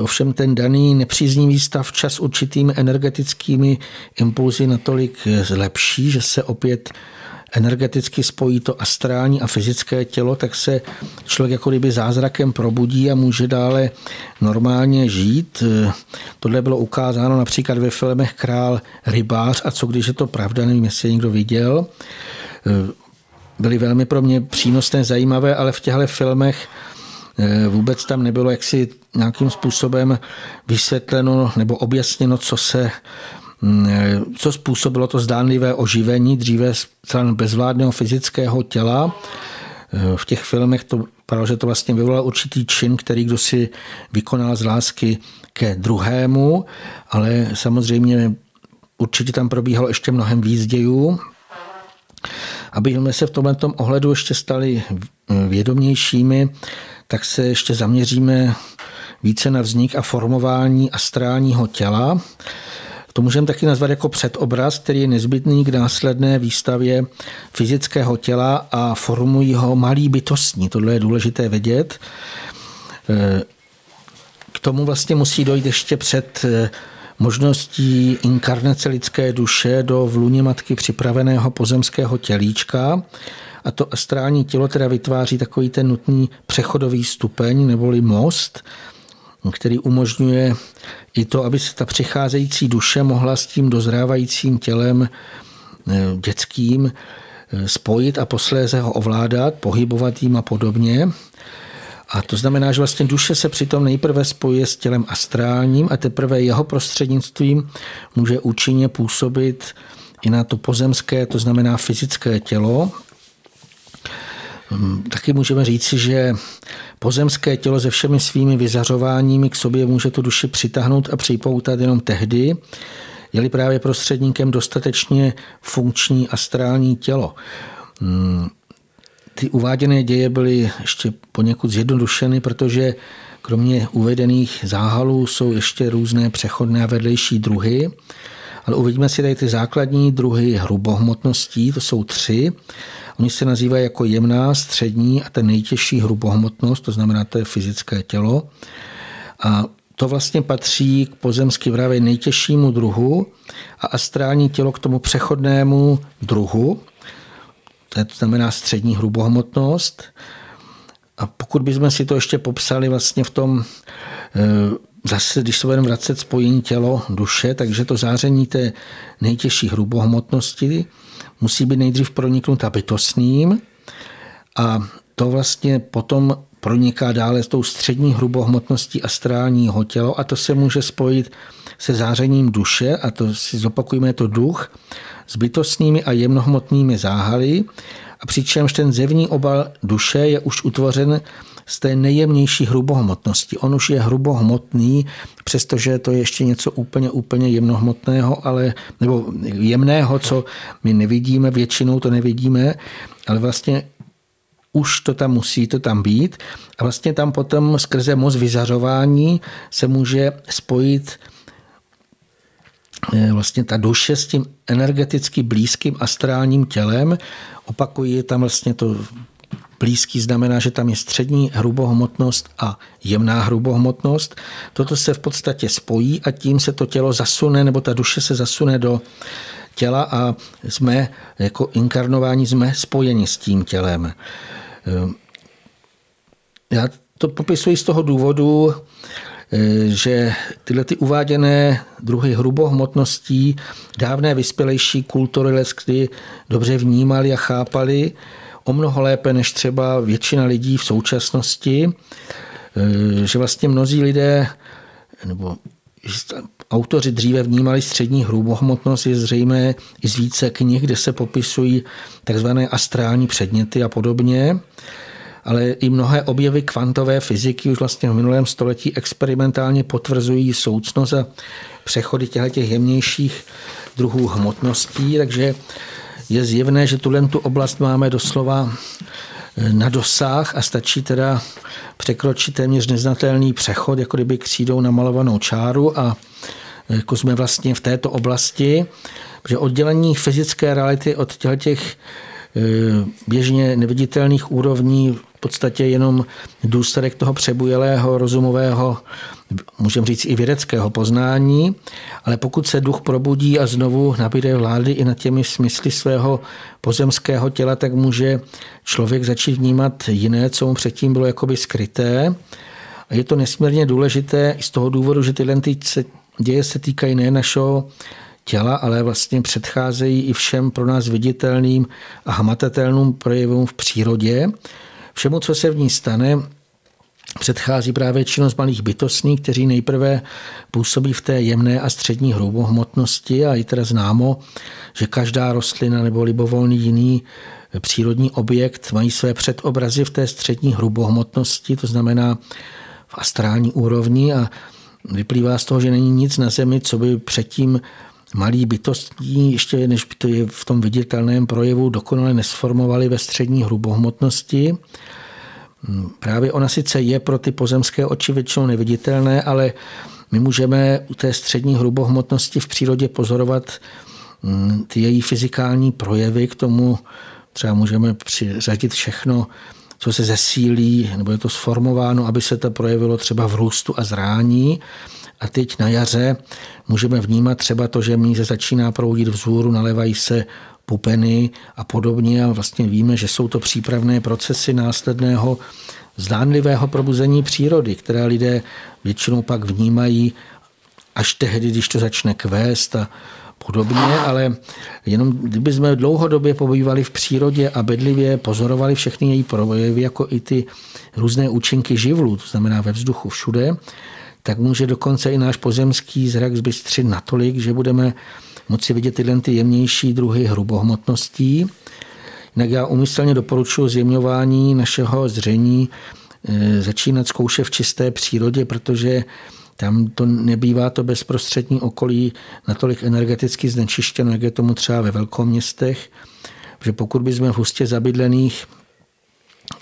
Ovšem ten daný nepříznivý stav čas určitými energetickými impulzy natolik zlepší, že se opět energeticky spojí to astrální a fyzické tělo, tak se člověk jako kdyby zázrakem probudí a může dále normálně žít. Tohle bylo ukázáno například ve filmech Král rybář a co když je to pravda, nevím, jestli někdo viděl. Byly velmi pro mě přínosné, zajímavé, ale v těchto filmech Eh, vůbec tam nebylo jaksi nějakým způsobem vysvětleno nebo objasněno, co se mm, co způsobilo to zdánlivé oživení dříve celé bezvládného fyzického těla. Eh, v těch filmech to vypadalo, že to vlastně vyvolal určitý čin, který kdo si vykonal z lásky ke druhému, ale samozřejmě určitě tam probíhalo ještě mnohem víc dějů. Aby jsme se v tomto ohledu ještě stali vědomějšími, tak se ještě zaměříme více na vznik a formování astrálního těla. To můžeme taky nazvat jako předobraz, který je nezbytný k následné výstavě fyzického těla a formují ho malý bytostní. Tohle je důležité vědět. K tomu vlastně musí dojít ještě před možností inkarnace lidské duše do v luně matky připraveného pozemského tělíčka a to astrální tělo teda vytváří takový ten nutný přechodový stupeň neboli most, který umožňuje i to, aby se ta přicházející duše mohla s tím dozrávajícím tělem eh, dětským eh, spojit a posléze ho ovládat, pohybovat jim a podobně. A to znamená, že vlastně duše se přitom nejprve spojuje s tělem astrálním a teprve jeho prostřednictvím může účinně působit i na to pozemské, to znamená fyzické tělo taky můžeme říci, že pozemské tělo se všemi svými vyzařováními k sobě může tu duši přitáhnout a připoutat jenom tehdy, je-li právě prostředníkem dostatečně funkční astrální tělo. Hm, ty uváděné děje byly ještě poněkud zjednodušeny, protože kromě uvedených záhalů jsou ještě různé přechodné a vedlejší druhy. Ale uvidíme si tady ty základní druhy hrubohmotností, to jsou tři. Oni se nazývají jako jemná, střední a ten nejtěžší hrubohmotnost, to znamená, to je fyzické tělo. A to vlastně patří k pozemsky právě nejtěžšímu druhu a astrální tělo k tomu přechodnému druhu, to znamená střední hrubohmotnost. A pokud bychom si to ještě popsali vlastně v tom, eh, zase, když se budeme vracet spojení tělo, duše, takže to záření té nejtěžší hrubohmotnosti musí být nejdřív proniknuta bytostným a to vlastně potom proniká dále s tou střední hrubohmotností astrálního těla a to se může spojit se zářením duše, a to si zopakujeme, to duch, s bytostnými a jemnohmotnými záhaly, a přičemž ten zevní obal duše je už utvořen z té nejjemnější hrubohmotnosti. On už je hrubohmotný, přestože to je ještě něco úplně, úplně jemnohmotného, ale, nebo jemného, co my nevidíme, většinou to nevidíme, ale vlastně už to tam musí to tam být a vlastně tam potom skrze moc vyzařování se může spojit eh, vlastně ta duše s tím energeticky blízkým astrálním tělem. Opakuji, tam vlastně to blízký znamená, že tam je střední hrubohmotnost a jemná hrubohmotnost. Toto se v podstatě spojí a tím se to tělo zasune, nebo ta duše se zasune do těla a jsme jako inkarnování, jsme spojeni s tím tělem. Ehm, já to popisuji z toho důvodu, eh, že tyhle ty uváděné druhy hrubohmotností dávné vyspělejší kultury lesky dobře vnímali a chápali o mnoho lépe než třeba většina lidí v současnosti, eh, že vlastně mnozí lidé nebo autoři dříve vnímali střední hrubohmotnost, je zřejmé i z více knih, kde se popisují takzvané astrální předměty a podobně ale i mnohé objevy kvantové fyziky už vlastně v minulém století experimentálně potvrzují soucnost a přechody těchto jemnějších druhů hmotností, takže je zjevné, že tuhle tu oblast máme doslova eh, na dosah a stačí teda překročit téměř neznatelný přechod, jako kdyby křídou namalovanou čáru a eh, jako jsme vlastně v této oblasti, že oddělení fyzické reality od těch eh, běžně neviditelných úrovní podstatě jenom důsledek toho přebujelého rozumového, můžeme říct i vědeckého poznání, ale pokud se duch probudí a znovu nabíde vlády i nad těmi smysly svého pozemského těla, tak může člověk začít vnímat jiné, co mu předtím bylo jakoby skryté. A je to nesmírně důležité i z toho důvodu, že tyhle ty děje se týkají ne našeho těla, ale vlastně předcházejí i všem pro nás viditelným a hmatatelným projevům v přírodě. Všemu, co se v ní stane, předchází právě činnost malých bytostných, kteří nejprve působí v té jemné a střední hrubohmotnosti a je teda známo, že každá rostlina nebo libovolný jiný přírodní objekt mají své předobrazy v té střední hrubohmotnosti, to znamená v astrální úrovni a vyplývá z toho, že není nic na Zemi, co by předtím malý bytostní, ještě než by to je v tom viditelném projevu dokonale nesformovali ve střední hrubohmotnosti. Hmm, právě ona sice je pro ty pozemské oči většinou neviditelné, ale my můžeme u té střední hrubohmotnosti v přírodě pozorovat hmm, ty její fyzikální projevy, k tomu třeba můžeme přiřadit všechno, co se zesílí, nebo je to sformováno, aby se to projevilo třeba v růstu a zrání. A teď na jaře můžeme vnímat třeba to, že míře začíná proudit vzhůru, nalevají se pupeny a podobně a vlastně víme, že jsou to přípravné procesy následného zdánlivého probuzení přírody, které lidé většinou pak vnímají až tehdy, když to začne kvést a podobně, ale jenom kdyby jsme dlouhodobě pobývali v přírodě a bedlivě pozorovali všechny její projevy, jako i ty různé účinky živlů, to znamená ve vzduchu všude, tak může dokonce i náš pozemský zrak zbystřit natolik, že budeme moci vidět tyhle ty jemnější druhy hrubohmotností. Jinak já umyslně doporučuji zjemňování našeho zření e, začínat zkoušet v čisté přírodě, protože tam to nebývá to bezprostřední okolí natolik energeticky znečištěno, jak je tomu třeba ve velkoměstech, že pokud bychom v hustě zabydlených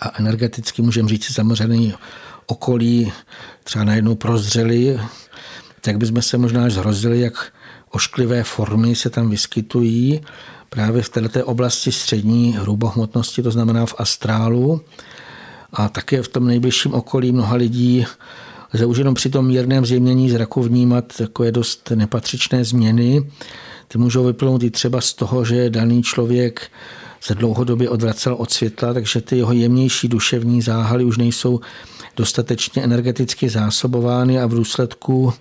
a energeticky můžeme říct zamořený okolí třeba najednou prozřeli, tak bychom se možná až zhrozili, jak ošklivé formy se tam vyskytují právě v této oblasti střední hrubohmotnosti, to znamená v astrálu. A také v tom nejbližším okolí mnoha lidí lze už jenom při tom mírném zjemnění zraku vnímat takové dost nepatřičné změny. Ty můžou vyplynout i třeba z toho, že daný člověk se dlouhodobě odvracel od světla, takže ty jeho jemnější duševní záhaly už nejsou dostatečně energeticky zásobovány a v důsledku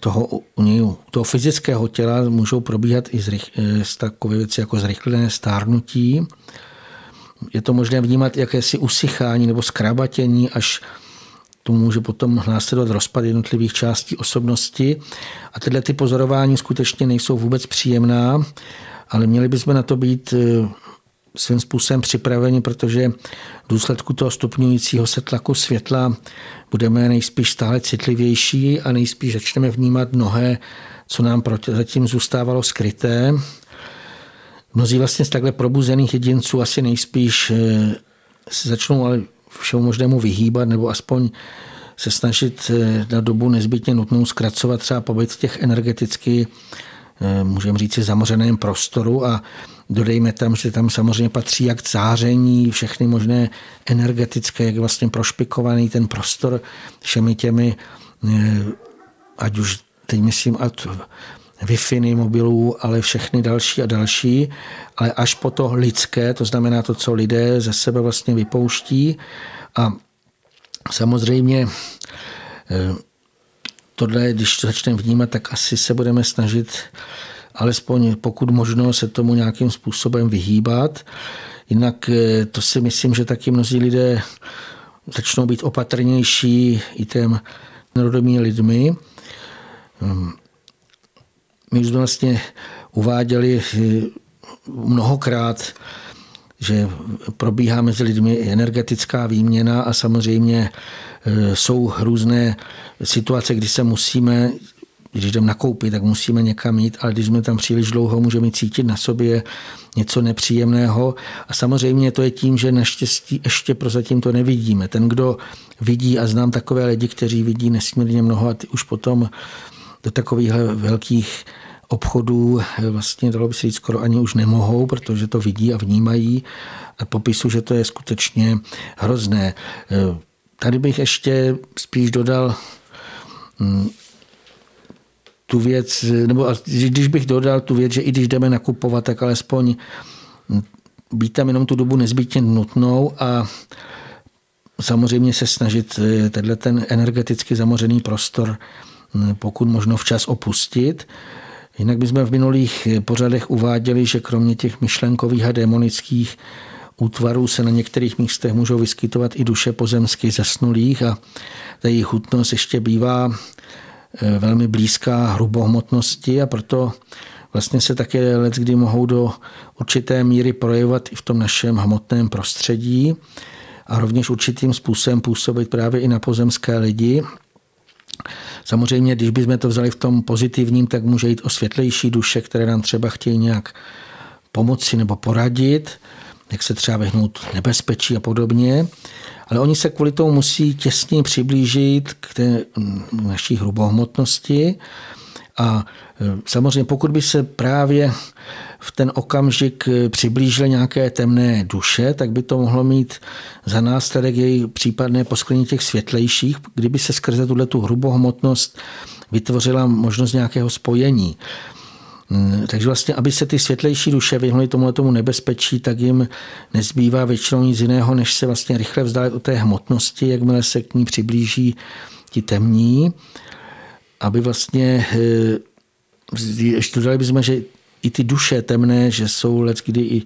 toho, u toho fyzického těla můžou probíhat i zrych, z takové věci jako zrychlené stárnutí. je to možné vnímat jakési usychání nebo skrabatění, až to může potom následovat rozpad jednotlivých částí osobnosti. A tyhle ty pozorování skutečně nejsou vůbec příjemná, ale měli bychom na to být eh, svým způsobem připraveni, protože v důsledku toho stupňujícího se tlaku světla budeme nejspíš stále citlivější a nejspíš začneme vnímat mnohé, co nám zatím zůstávalo skryté. Mnozí vlastně z takhle probuzených jedinců asi nejspíš eh, se začnou ale všemu možnému vyhýbat nebo aspoň se snažit eh, na dobu nezbytně nutnou zkracovat třeba pobyt v těch energeticky, můžeme říct, zamořeném prostoru a dodejme tam, že tam samozřejmě patří jak záření, všechny možné energetické, jak vlastně prošpikovaný ten prostor všemi těmi, ať už teď myslím, ať wi mobilů, ale všechny další a další, ale až po to lidské, to znamená to, co lidé ze sebe vlastně vypouští. A samozřejmě eh, tohle, když to začneme vnímat, tak asi se budeme snažit alespoň pokud možno se tomu nějakým způsobem vyhýbat. Jinak eh, to si myslím, že taky mnozí lidé začnou být opatrnější i těm narodovými lidmi. Ehm, my už jsme vlastně uváděli eh, mnohokrát, že probíhá mezi lidmi energetická výměna a samozřejmě jsou různé situace, kdy se musíme, když jdeme nakoupit, tak musíme někam jít, ale když jsme tam příliš dlouho, můžeme cítit na sobě něco nepříjemného. A samozřejmě to je tím, že naštěstí ještě prozatím to nevidíme. Ten, kdo vidí, a znám takové lidi, kteří vidí nesmírně mnoho a ty už potom do takových velkých obchodů eh, vlastně dalo by se říct skoro ani už nemohou, protože to vidí a vnímají a popisu, že to je skutečně hrozné. Eh, tady bych ještě spíš dodal hm, tu věc, nebo když bych dodal tu věc, že i když jdeme nakupovat, tak alespoň hm, být tam jenom tu dobu nezbytně nutnou a samozřejmě se snažit eh, tenhle ten energeticky zamořený prostor hm, pokud možno včas opustit. Jinak bychom v minulých pořadech uváděli, že kromě těch myšlenkových a démonických útvarů se na některých místech můžou vyskytovat i duše pozemsky zesnulých a ta jejich hutnost ještě bývá e, velmi blízká hrubohmotnosti a proto vlastně se také let, kdy mohou do určité míry projevovat i v tom našem hmotném prostředí a rovněž určitým způsobem působit právě i na pozemské lidi. Samozřejmě, když bychom to vzali v tom pozitivním, tak může jít o světlejší duše, které nám třeba chtějí nějak pomoci nebo poradit, jak se třeba vyhnout nebezpečí a podobně. Ale oni se kvůli tomu musí těsně přiblížit k té naší hrubohmotnosti a e, samozřejmě pokud by se právě v ten okamžik eh, přiblížil nějaké temné duše, tak by to mohlo mít za následek její případné posklení těch světlejších, kdyby se skrze tuhle tu hrubohmotnost vytvořila možnost nějakého spojení. Mm, takže vlastně, aby se ty světlejší duše vyhnuly tomu tomu nebezpečí, tak jim nezbývá většinou nic jiného, než se vlastně rychle vzdálit od té hmotnosti, jakmile se k ní přiblíží ti temní, aby vlastně eh, ještě dodali bychom, že i ty duše temné, že jsou let kdy i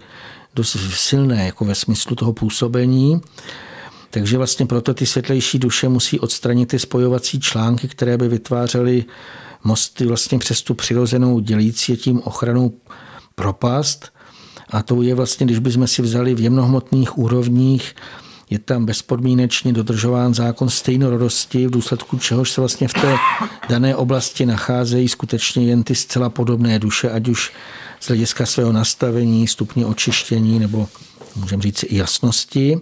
dost silné, jako ve smyslu toho působení. Takže vlastně proto ty světlejší duše musí odstranit ty spojovací články, které by vytvářely mosty vlastně přes tu přirozenou dělící tím ochranou propast. A to je vlastně, když bychom si vzali v jemnohmotných úrovních je tam bezpodmínečně dodržován zákon stejnorodosti, v důsledku čehož se vlastně v té dané oblasti nacházejí skutečně jen ty zcela podobné duše, ať už z hlediska svého nastavení, stupně očištění nebo můžeme říct i jasnosti.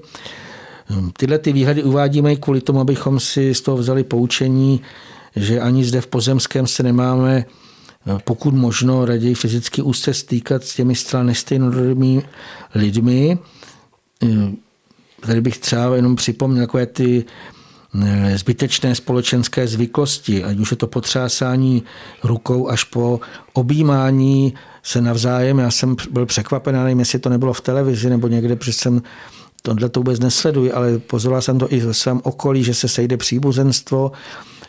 Tyhle ty výhledy uvádíme i kvůli tomu, abychom si z toho vzali poučení, že ani zde v pozemském se nemáme pokud možno raději fyzicky úzce stýkat s těmi zcela nestejnorodými lidmi, tady bych třeba jenom připomněl takové ty eh, zbytečné společenské zvyklosti, ať už je to potřásání rukou až po objímání se navzájem. Já jsem byl překvapen, nevím, jestli to nebylo v televizi nebo někde, protože jsem tohle to vůbec nesleduji, ale pozoroval jsem to i ve svém okolí, že se sejde příbuzenstvo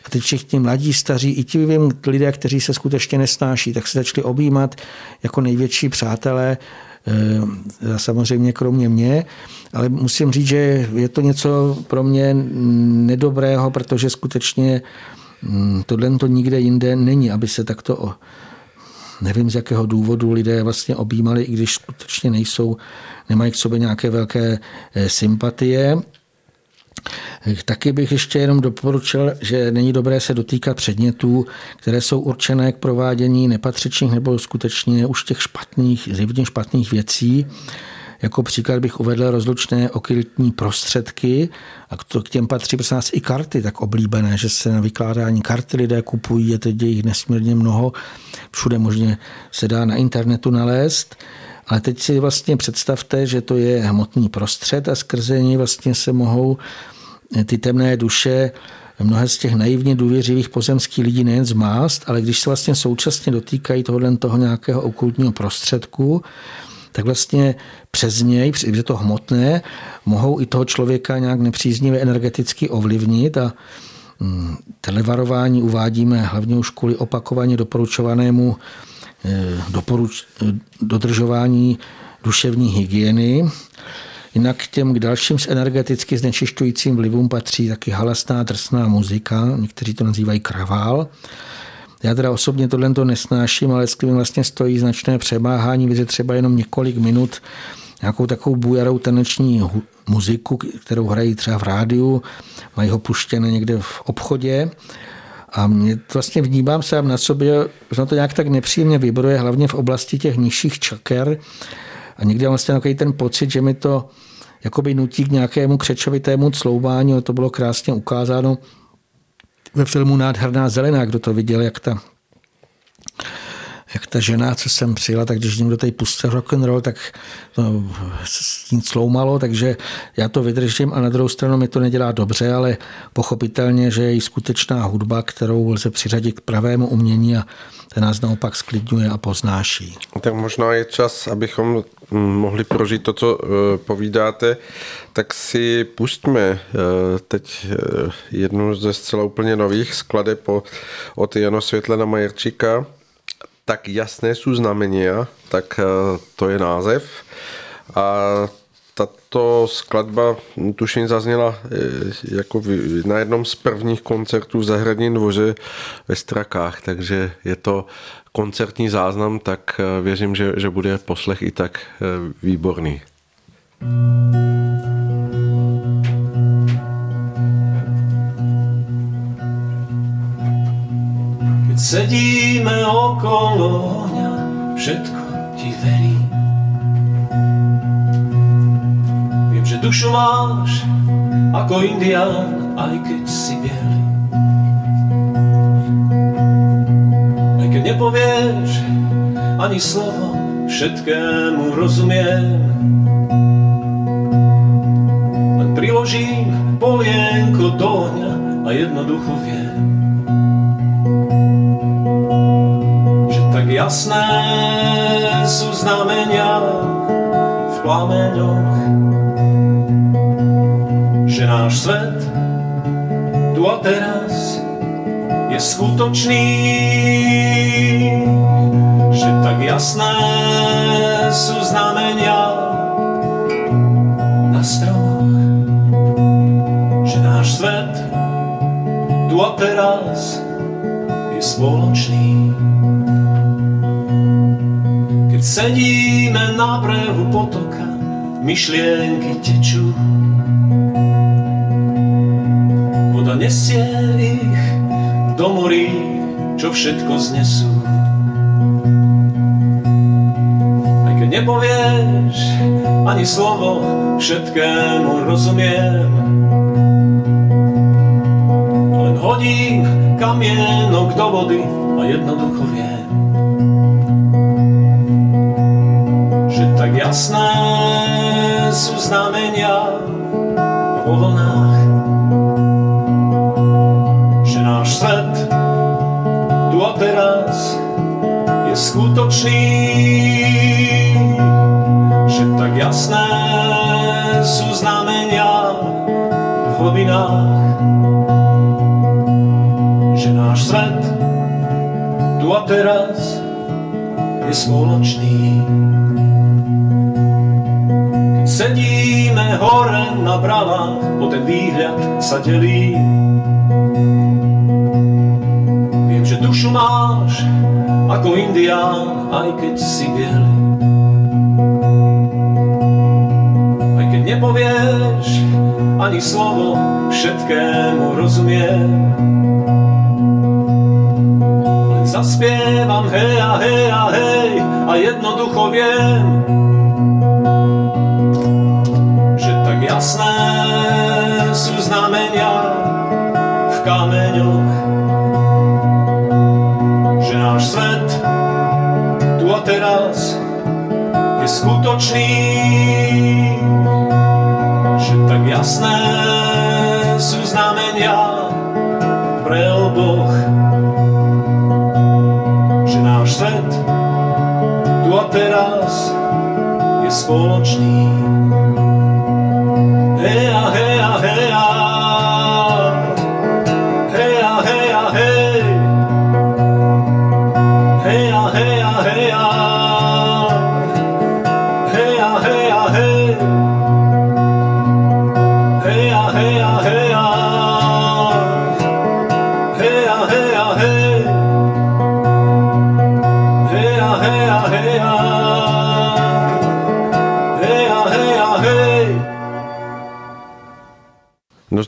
a teď všichni mladí, staří, i ti vím, lidé, kteří se skutečně nesnáší, tak se začali objímat jako největší přátelé, eh, samozřejmě kromě mě. ale musím říct, že je to něco pro mě nedobrého, protože skutečně mm, tohle to nikde jinde není, aby se takto nevím z jakého důvodu lidé vlastně objímali, i když skutečně nejsou, nemají k sobě nějaké velké eh, sympatie. Taky bych ještě jenom doporučil, že není dobré se dotýkat předmětů, které jsou určené k provádění nepatřičných nebo skutečně už těch špatných, zjevně špatných věcí. Jako příklad bych uvedl rozlučné okyltní prostředky a k těm patří prosím nás i karty tak oblíbené, že se na vykládání karty lidé kupují, je teď jich nesmírně mnoho, všude možně se dá na internetu nalézt. Ale teď si vlastně představte, že to je hmotný prostřed a skrze něj vlastně se mohou ty temné duše mnohé z těch naivně důvěřivých pozemských lidí nejen zmást, ale když se vlastně současně dotýkají tohohle toho nějakého okultního prostředku, tak vlastně přes něj, protože to hmotné, mohou i toho člověka nějak nepříznivě energeticky ovlivnit a mm, televarování uvádíme hlavně už kvůli opakovaně doporučovanému eh, doporuč, dodržování duševní hygieny. Jinak k těm k dalším s energeticky znečišťujícím vlivům patří taky halasná drsná muzika, někteří to nazývají kravál. Já teda osobně tohle to nesnáším, ale s vlastně stojí značné přemáhání, vidět třeba jenom několik minut nějakou takovou bujarou taneční muziku, kterou hrají třeba v rádiu, mají ho puštěné někde v obchodě. A mě vlastně vnímám se na sobě, že to nějak tak nepříjemně vybruje, hlavně v oblasti těch nižších čaker. A někdy mám vlastně takový ten pocit, že mi to jakoby nutí k nějakému křečovitému cloubání, to bylo krásně ukázáno ve filmu Nádherná zelená, kdo to viděl, jak ta jak ta žena, co jsem přijela, tak když někdo tady pustil rock and roll, tak to s tím sloumalo, takže já to vydržím a na druhou stranu mi to nedělá dobře, ale pochopitelně, že je i skutečná hudba, kterou lze přiřadit k pravému umění a ten nás naopak sklidňuje a poznáší. Tak možná je čas, abychom mohli prožít to, co eh, povídáte, tak si pustíme eh, teď eh, jednu ze zcela úplně nových skladeb od Jana Světlena Majerčíka, tak jasné jsou znamenia, tak to je název. A tato skladba, tuším, zazněla jako na jednom z prvních koncertů v Zahradním dvoře ve Strakách, takže je to koncertní záznam, tak eh, věřím, že, že bude poslech i tak eh, výborný. Keď sedíme okolo ohňa, všetko ti verí. Dušu máš ako indián, aj keď si bielý. nepovieš ani slovo, všetkému rozumiem. Len priložím polienko do ohňa a jednoducho viem, že tak jasné sú znamenia v plameňoch, náš svet tu a teraz je skutočný, že tak jasné sú znamenia na stromoch, že náš svet tu a teraz je spoločný. Keď sedíme na brehu potoka, myšlienky tečú, nesie ich do morí, čo všetko znesú. Aj keď nepovieš ani slovo, všetkému rozumiem. Len hodím kamienok do vody a jednoducho viem, že tak jasné sú znamenia vo vlnách skutočný, že tak jasné sú znamenia v hlbinách, že náš svet tu a teraz je spoločný. Keď sedí sedíme hore na bravách, o ten výhľad sa delí. Viem, že dušu máš ako indián, aj keď si bielý. Aj keď nepovieš ani slovo, všetkému rozumiem. Len zaspievam hej a hej a hej a jednoducho viem, že tak jasné sú znamenia skutočný, že tak jasné sú znamenia pre oboch, že náš svet tu a teraz je spoločný.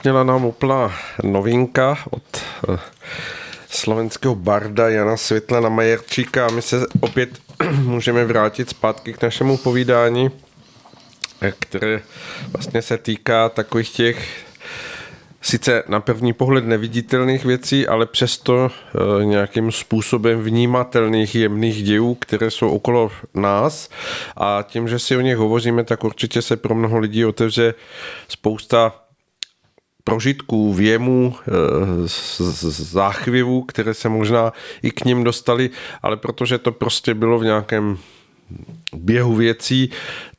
Dozněla nám úplná novinka od eh, slovenského barda Jana Světlana Majerčíka. A my se opět můžeme vrátit zpátky k našemu povídání, eh, které vlastně se týká takových těch sice na první pohled neviditelných věcí, ale přesto eh, nějakým způsobem vnímatelných jemných dějů, které jsou okolo nás. A tím, že si o nich hovoříme, tak určitě se pro mnoho lidí otevře spousta prožitků, věmů, eh, záchvěvů, které se možná i k ním dostali, ale protože to prostě bylo v nějakém běhu věcí,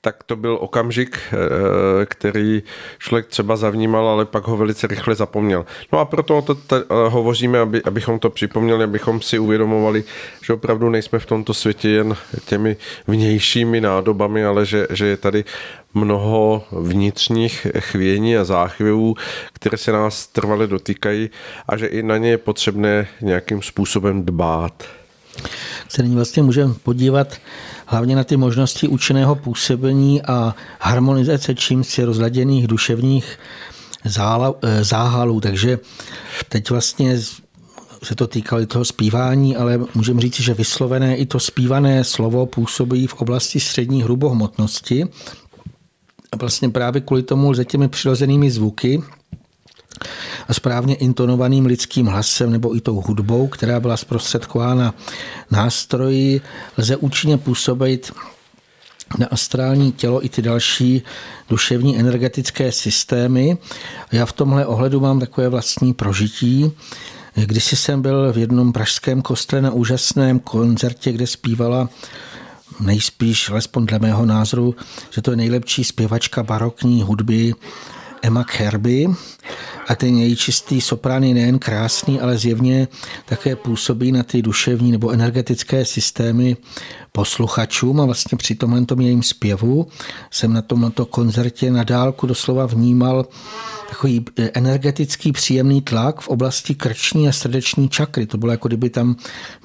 tak to byl okamžik, eh, který člověk třeba zavnímal, ale pak ho velice rychle zapomněl. No a proto o to eh, hovoříme, aby, abychom to připomněli, abychom si uvědomovali, že opravdu nejsme v tomto světě jen těmi vnějšími nádobami, ale že, že je tady mnoho vnitřních chvění a záchvěvů, které se nás trvale dotýkají a že i na ně je potřebné nějakým způsobem dbát. se nyní vlastně můžeme podívat hlavně na ty možnosti účinného působení a harmonizace čím si rozladěných duševních eh, záhalů. Takže teď vlastně se to týkalo i toho zpívání, ale můžeme říct, že vyslovené i to zpívané slovo působí v oblasti střední hrubohmotnosti. A vlastně právě kvůli tomu lze těmi přirozenými zvuky a správně intonovaným lidským hlasem nebo i tou hudbou, která byla zprostředkována nástroji, lze účinně působit na astrální tělo i ty další duševní energetické systémy. Já v tomhle ohledu mám takové vlastní prožití. Když jsem byl v jednom pražském kostele na úžasném koncertě, kde zpívala nejspíš, alespoň dle mého názoru, že to je nejlepší zpěvačka barokní hudby Emma Kirby a ten její čistý soprán je nejen krásný, ale zjevně také působí na ty duševní nebo energetické systémy posluchačům a vlastně při tomhle tom jejím zpěvu jsem na tomto koncertě na dálku doslova vnímal takový energetický příjemný tlak v oblasti krční a srdeční čakry. To bylo jako kdyby tam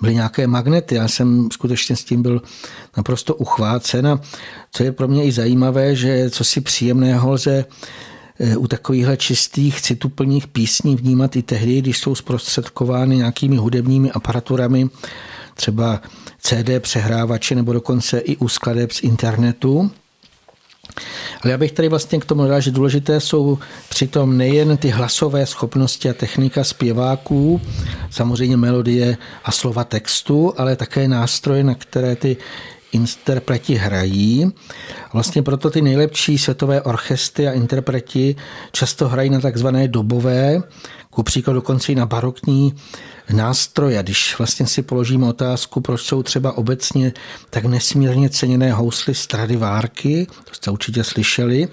byly nějaké magnety. Já jsem skutečně s tím byl naprosto uchvácen a co je pro mě i zajímavé, že co si příjemného lze u takovýchhle čistých, cituplných písní vnímat i tehdy, když jsou zprostředkovány nějakými hudebními aparaturami, třeba CD přehrávače nebo dokonce i u skladeb z internetu. Ale já bych tady vlastně k tomu dodal, že důležité jsou přitom nejen ty hlasové schopnosti a technika zpěváků, samozřejmě melodie a slova textu, ale také nástroje, na které ty interpreti hrají. Vlastně proto ty nejlepší světové orchestry a interpreti často hrají na takzvané dobové, ku příkladu dokonce i na barokní nástroje. Když vlastně si položíme otázku, proč jsou třeba obecně tak nesmírně ceněné hously Stradivárky, to jste určitě slyšeli,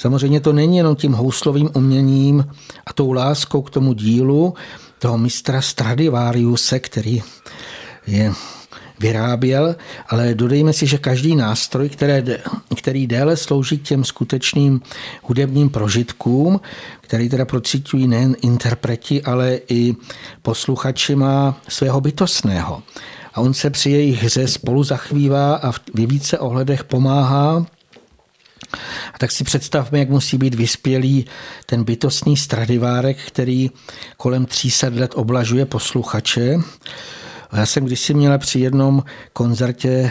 Samozřejmě to není jenom tím houslovým uměním a tou láskou k tomu dílu toho mistra Stradivariuse, který je vyráběl, ale dodejme si, že každý nástroj, které, který déle slouží k těm skutečným hudebním prožitkům, který teda procitují nejen interpreti, ale i posluchači, má svého bytostného. A on se při jejich hře spolu zachvívá a v více ohledech pomáhá a tak si představme, jak musí být vyspělý ten bytostný stradivárek, který kolem 300 let oblažuje posluchače. A já jsem kdysi měla při jednom koncertě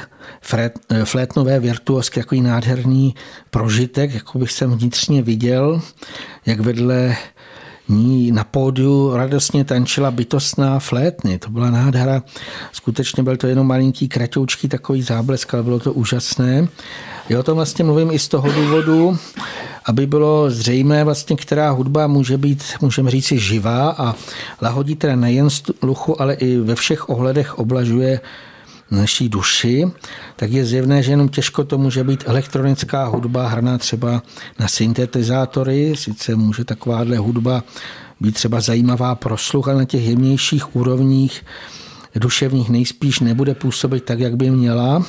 flétnové virtuosky jako nádherný prožitek, jako bych jsem vnitřně viděl, jak vedle ní na pódiu radostně tančila bytostná flétny. To byla nádhera. Skutečně byl to jenom malinký, kratoučký takový záblesk, ale bylo to úžasné. Já o tom vlastně mluvím i z toho důvodu, aby bylo zřejmé, vlastně, která hudba může být, můžeme říct, živá a lahodí teda nejen sluchu, ale i ve všech ohledech oblažuje naší duši, tak je zjevné, že jenom těžko to může být elektronická hudba hraná třeba na syntetizátory. Sice může takováhle hudba být třeba zajímavá pro sluch, ale na těch jemnějších úrovních duševních nejspíš nebude působit tak, jak by měla.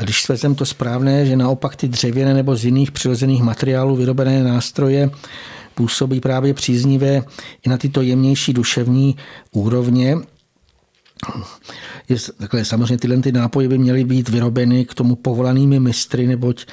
A když svezem to správné, že naopak ty dřevěné nebo z jiných přirozených materiálů vyrobené nástroje působí právě příznivé i na tyto jemnější duševní úrovně, je, takhle, samozřejmě tyhle ty nápoje by měly být vyrobeny k tomu povolanými mistry, neboť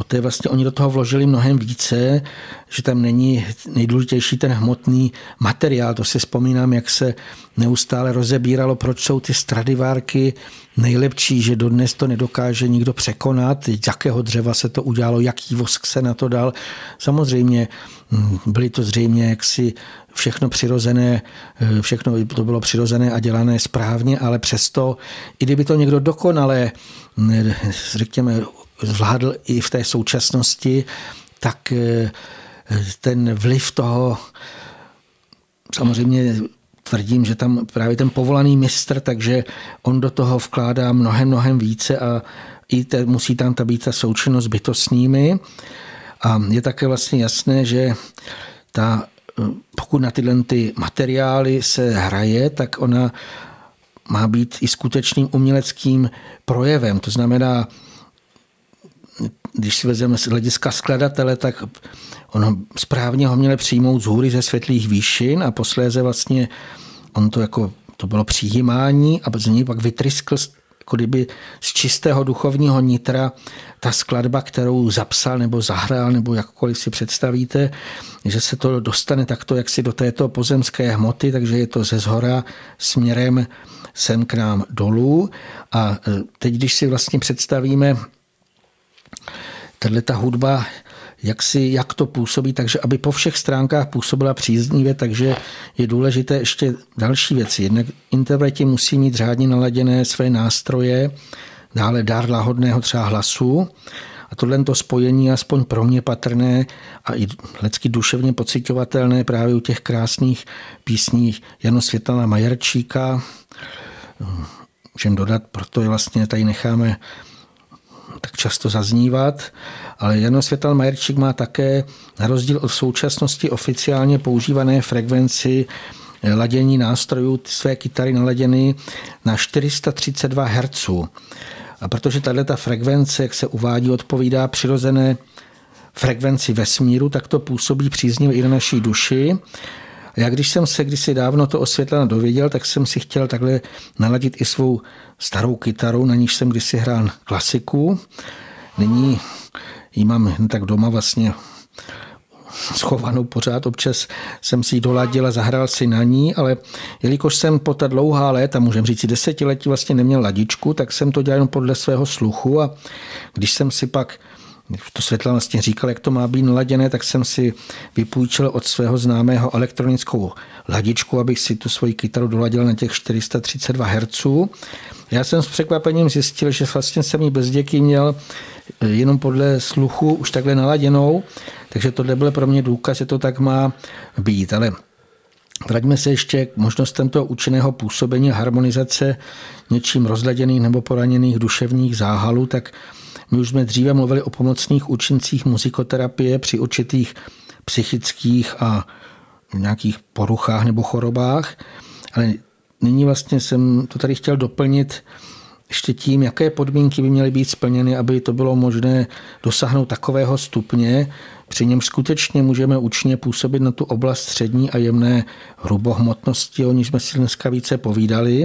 poté vlastně oni do toho vložili mnohem více, že tam není nejdůležitější ten hmotný materiál. To si vzpomínám, jak se neustále rozebíralo, proč jsou ty stradivárky nejlepší, že dodnes to nedokáže nikdo překonat, z jakého dřeva se to udělalo, jaký vosk se na to dal. Samozřejmě hm, byly to zřejmě jaksi všechno přirozené, eh, všechno to bylo přirozené a dělané správně, ale přesto, i kdyby to někdo dokonale, hm, řekněme, zvládl i v té současnosti, tak eh, ten vliv toho samozřejmě tvrdím, že tam právě ten povolaný mistr, takže on do toho vkládá mnohem, mnohem více a i te, musí tam ta být ta součinnost bytostnými. A je také vlastně jasné, že ta, pokud na tyhle ty materiály se hraje, tak ona má být i skutečným uměleckým projevem. To znamená, když si vezmeme z hlediska skladatele, tak ono správně ho měli přijmout z hůry ze světlých výšin a posléze vlastně on to jako, to bylo přijímání a z něj pak vytryskl jako kdyby z čistého duchovního nitra ta skladba, kterou zapsal nebo zahrál, nebo jakkoliv si představíte, že se to dostane takto jaksi do této pozemské hmoty, takže je to ze zhora směrem sem k nám dolů. A e, teď, když si vlastně představíme, tahle ta hudba jak, si, jak to působí, takže aby po všech stránkách působila příznivě, takže je důležité ještě další věci. Jednak interpreti musí mít řádně naladěné své nástroje, dále dar lahodného třeba hlasu, a tohle to spojení, aspoň pro mě patrné a i lecky duševně pocitovatelné právě u těch krásných písní Jano Světlana Majerčíka. Můžeme dodat, proto je vlastně tady necháme tak často zaznívat, ale Jano Světal Majerčík má také, na rozdíl od současnosti oficiálně používané frekvenci eh, ladění nástrojů své kytary naladěny na 432 Hz. A protože tahle ta frekvence, jak se uvádí, odpovídá přirozené frekvenci vesmíru, tak to působí příznivě i na naší duši. A já když jsem se kdysi dávno to osvětleno dověděl, tak jsem si chtěl takhle naladit i svou starou kytaru, na níž jsem kdysi hrál klasiku. Nyní ji mám tak doma vlastně schovanou pořád. Občas jsem si ji doladil a zahrál si na ní, ale jelikož jsem po ta dlouhá léta, můžeme říct desetiletí, vlastně neměl ladičku, tak jsem to dělal jen podle svého sluchu a když jsem si pak to světla vlastně říkal, jak to má být naladěné, tak jsem si vypůjčil od svého známého elektronickou ladičku, abych si tu svoji kytaru doladil na těch 432 Hz. Já jsem s překvapením zjistil, že vlastně jsem ji bez děky měl eh, jenom podle sluchu už takhle naladěnou, takže tohle byl pro mě důkaz, že to tak má být. Ale Vraťme se ještě k možnostem toho účinného působení harmonizace něčím rozladěných nebo poraněných duševních záhalů, tak my už jsme dříve mluvili o pomocných účincích muzikoterapie při určitých psychických a nějakých poruchách nebo chorobách, ale nyní vlastně jsem to tady chtěl doplnit ještě tím, jaké podmínky by měly být splněny, aby to bylo možné dosáhnout takového stupně, při něm skutečně můžeme účinně působit na tu oblast střední a jemné hrubohmotnosti, o níž jsme si dneska více povídali.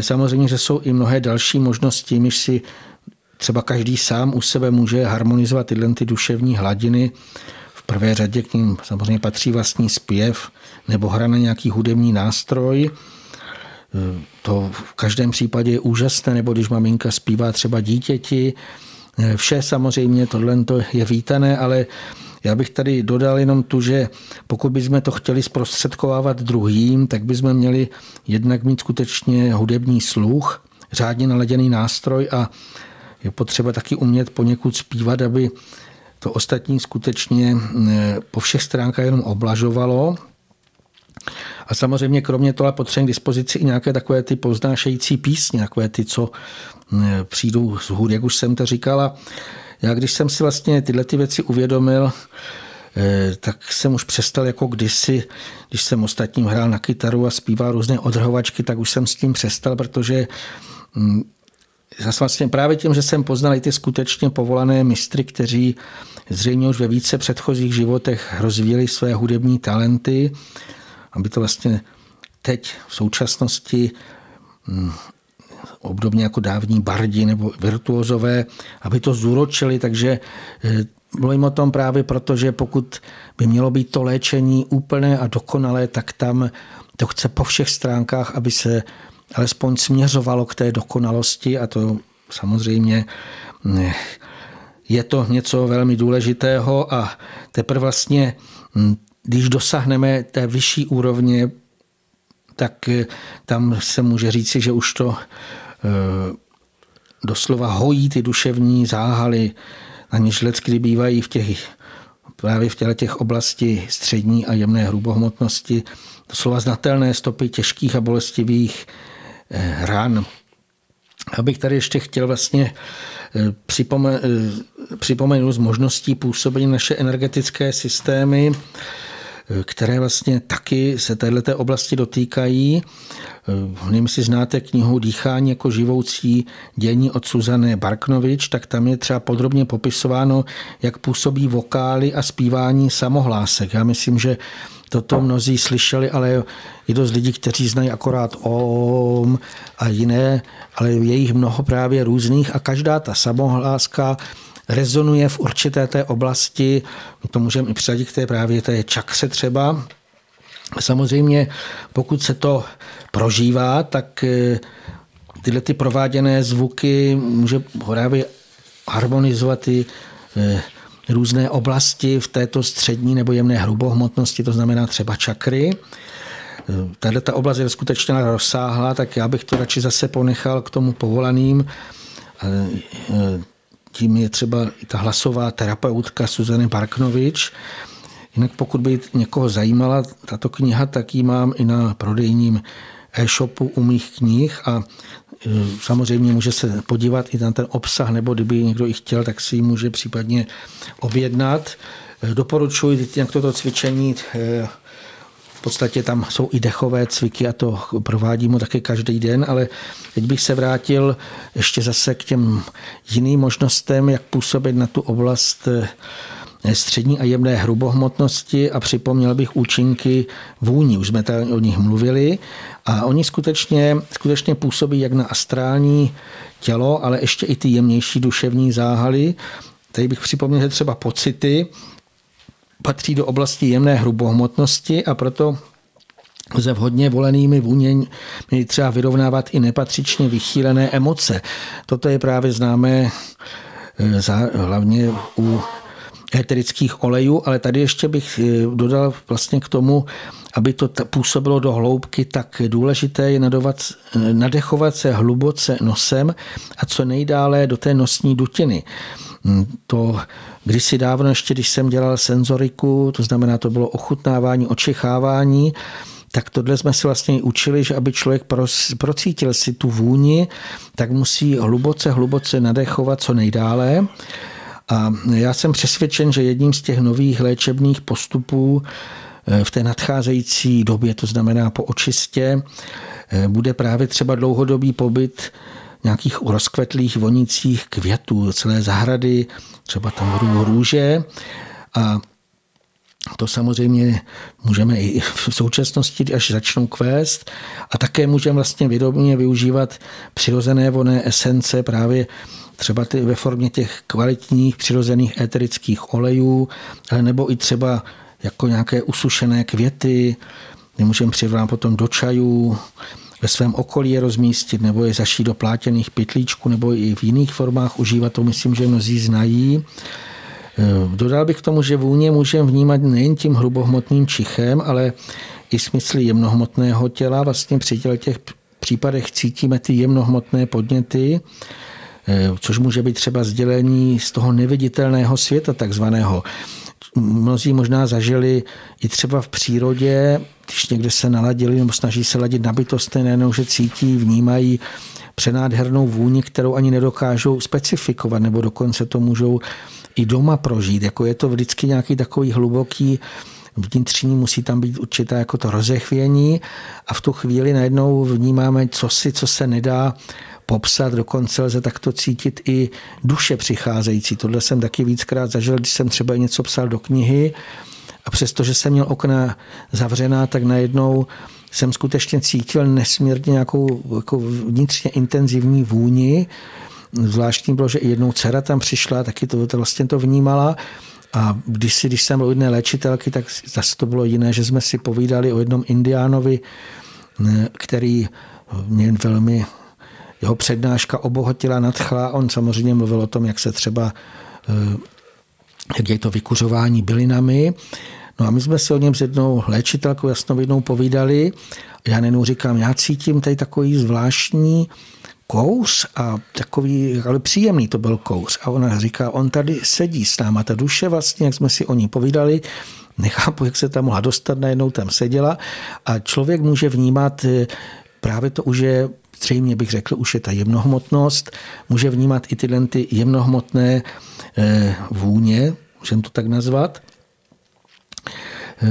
Samozřejmě, že jsou i mnohé další možnosti, myž si třeba každý sám u sebe může harmonizovat tyhle ty duševní hladiny. V prvé řadě k ním samozřejmě patří vlastní zpěv nebo hra na nějaký hudební nástroj. To v každém případě je úžasné, nebo když maminka zpívá třeba dítěti. Vše samozřejmě tohle je vítané, ale já bych tady dodal jenom tu, že pokud bychom to chtěli zprostředkovávat druhým, tak bychom měli jednak mít skutečně hudební sluch, řádně naladěný nástroj a je potřeba taky umět poněkud zpívat, aby to ostatní skutečně eh, po všech stránkách jenom oblažovalo. A samozřejmě kromě toho potřebujeme k dispozici i nějaké takové ty poznášející písně, takové ty, co eh, přijdou z hůr, jak už jsem to říkala. Já když jsem si vlastně tyhle ty věci uvědomil, eh, tak jsem už přestal jako kdysi, když jsem ostatním hrál na kytaru a zpíval různé odrhovačky, tak už jsem s tím přestal, protože hm, zase vlastně právě tím, že jsem poznal i ty skutečně povolané mistry, kteří zřejmě už ve více předchozích životech rozvíjeli své hudební talenty, aby to vlastně teď v současnosti hm, obdobně jako dávní bardi nebo virtuozové, aby to zúročili, takže eh, mluvím o tom právě proto, že pokud by mělo být to léčení úplné a dokonalé, tak tam to chce po všech stránkách, aby se alespoň směřovalo k té dokonalosti a to samozřejmě hm, je to něco velmi důležitého a teprve vlastně, hm, když dosáhneme té vyšší úrovně, tak eh, tam se může říci, že už to eh, doslova hojí ty duševní záhaly, něž kdy bývají v těch, právě v těle těch oblasti střední a jemné hrubohmotnosti. Doslova znatelné stopy těžkých a bolestivých eh, ran. Abych tady ještě chtěl vlastně připomenout z možností působení naše energetické systémy, které vlastně taky se této oblasti dotýkají. Nevím, jestli znáte knihu Dýchání jako živoucí dění od Suzany Barknovič, tak tam je třeba podrobně popisováno, jak působí vokály a zpívání samohlásek. Já myslím, že toto mnozí slyšeli, ale je dost lidí, kteří znají akorát OM a jiné, ale je jich mnoho právě různých a každá ta samohláska rezonuje v určité té oblasti, to můžeme i přiřadit k té právě té čakře třeba. Samozřejmě, pokud se to prožívá, tak eh, tyhle ty prováděné zvuky může právě harmonizovat i eh, různé oblasti v této střední nebo jemné hrubohmotnosti, to znamená třeba čakry. Tahle ta oblast je skutečně rozsáhlá, tak já bych to radši zase ponechal k tomu povolaným tím je třeba i ta hlasová terapeutka Suzany Barknovič. Jinak pokud by někoho zajímala tato kniha, tak ji mám i na prodejním e-shopu u mých knih a samozřejmě může se podívat i na ten obsah, nebo kdyby někdo i chtěl, tak si ji může případně objednat. Doporučuji jak toto cvičení e, podstatě tam jsou i dechové cviky a to provádíme taky každý den, ale teď bych se vrátil ještě zase k těm jiným možnostem, jak působit na tu oblast eh, střední a jemné hrubohmotnosti a připomněl bych účinky vůní. Už jsme tady o nich mluvili a oni skutečně, skutečně působí jak na astrální tělo, ale ještě i ty jemnější duševní záhaly. Tady bych připomněl, že třeba pocity, patří do oblasti jemné hrubohmotnosti a proto lze vhodně volenými vůněmi třeba vyrovnávat i nepatřičně vychýlené emoce. Toto je právě známé eh, hlavně u eterických olejů, ale tady ještě bych eh, dodal vlastně k tomu, aby to působilo do hloubky, tak důležité je nadovat, eh, nadechovat se hluboce nosem a co nejdále do té nosní dutiny. Hm, to kdysi dávno ještě, když jsem dělal senzoriku, to znamená, to bylo ochutnávání, očichávání, tak tohle jsme si vlastně učili, že aby člověk procítil si tu vůni, tak musí hluboce, hluboce nadechovat co nejdále. A já jsem přesvědčen, že jedním z těch nových léčebných postupů eh, v té nadcházející době, to znamená po očistě, eh, bude právě třeba dlouhodobý pobyt nějakých rozkvetlých vonících květů, celé zahrady, třeba tam růže a to samozřejmě můžeme i v současnosti, až začnou kvést. A také můžeme vlastně vědomě využívat přirozené voné esence právě třeba ty ve formě těch kvalitních přirozených éterických olejů, nebo i třeba jako nějaké usušené květy, my můžeme přivrát potom do čajů, ve svém okolí je rozmístit, nebo je zašít do plátěných pytlíčků, nebo i v jiných formách užívat, to myslím, že mnozí znají. Eh, dodal bych k tomu, že vůně můžeme vnímat nejen tím hrubohmotným čichem, ale i smysly jemnohmotného těla. Vlastně při těch případech cítíme ty jemnohmotné podněty, což může být třeba sdělení z toho neviditelného světa takzvaného. Mnozí možná zažili i třeba v přírodě, když někde se naladili nebo snaží se ladit na bytostné, nejenom, že cítí, vnímají přenádhernou vůni, kterou ani nedokážou specifikovat, nebo dokonce to můžou i doma prožít. Jako je to vždycky nějaký takový hluboký vnitřní, musí tam být určitá jako to rozechvění a v tu chvíli najednou vnímáme co si, co se nedá popsat, dokonce lze takto cítit i duše přicházející. Tohle jsem taky víckrát zažil, když jsem třeba něco psal do knihy a přestože jsem měl okna zavřená, tak najednou jsem skutečně cítil nesmírně nějakou jako vnitřně intenzivní vůni, Zvláštní bylo, že i jednou dcera tam přišla, taky to, to vlastně to vnímala. A když, si, když jsem byl u jedné léčitelky, tak zase to bylo jiné, že jsme si povídali o jednom indiánovi, který mě velmi jeho přednáška obohatila, nadchla. On samozřejmě mluvil o tom, jak se třeba, eh, jak je to vykuřování bylinami. No a my jsme si o něm s jednou léčitelkou jasnovidnou povídali. Já nenou říkám, já cítím tady takový zvláštní kous a takový, ale příjemný to byl kous. A ona říká, on tady sedí s náma, ta duše vlastně, jak jsme si o ní povídali, nechápu, jak se tam mohla dostat, najednou tam seděla a člověk může vnímat eh, právě to už je zřejmě bych řekl, už je ta jemnohmotnost, může vnímat i tyhle ty jemnohmotné eh, vůně, můžeme to tak nazvat. Eh,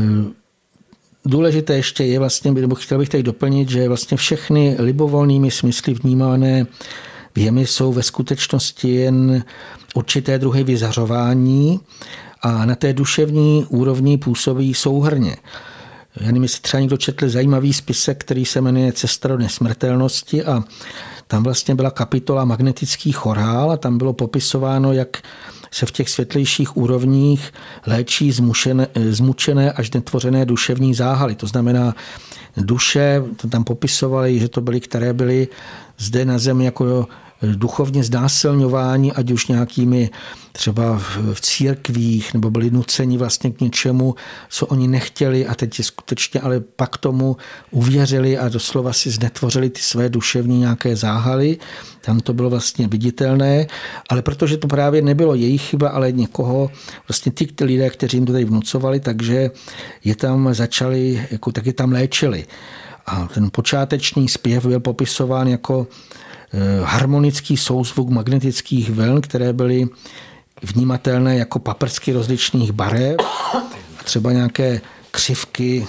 důležité ještě je vlastně, nebo chtěl bych tady doplnit, že vlastně všechny libovolnými smysly vnímané věmy jsou ve skutečnosti jen určité druhy vyzařování a na té duševní úrovni působí souhrně. Já nevím, jestli třeba někdo četl zajímavý spisek, který se jmenuje Cesta do nesmrtelnosti a tam vlastně byla kapitola magnetický chorál a tam bylo popisováno, jak se v těch světlejších úrovních léčí zmušené, zmučené až netvořené duševní záhaly. To znamená, duše, to tam popisovali, že to byly, které byly zde na zemi jako duchovně znásilňování, ať už nějakými třeba v církvích, nebo byli nuceni vlastně k něčemu, co oni nechtěli a teď skutečně ale pak tomu uvěřili a doslova si znetvořili ty své duševní nějaké záhaly. Tam to bylo vlastně viditelné, ale protože to právě nebylo jejich chyba, ale někoho, vlastně ty, lidé, kteří jim to tady vnucovali, takže je tam začali, jako taky tam léčili. A ten počáteční zpěv byl popisován jako harmonický souzvuk magnetických vln, které byly vnímatelné jako paprsky rozličných barev třeba nějaké křivky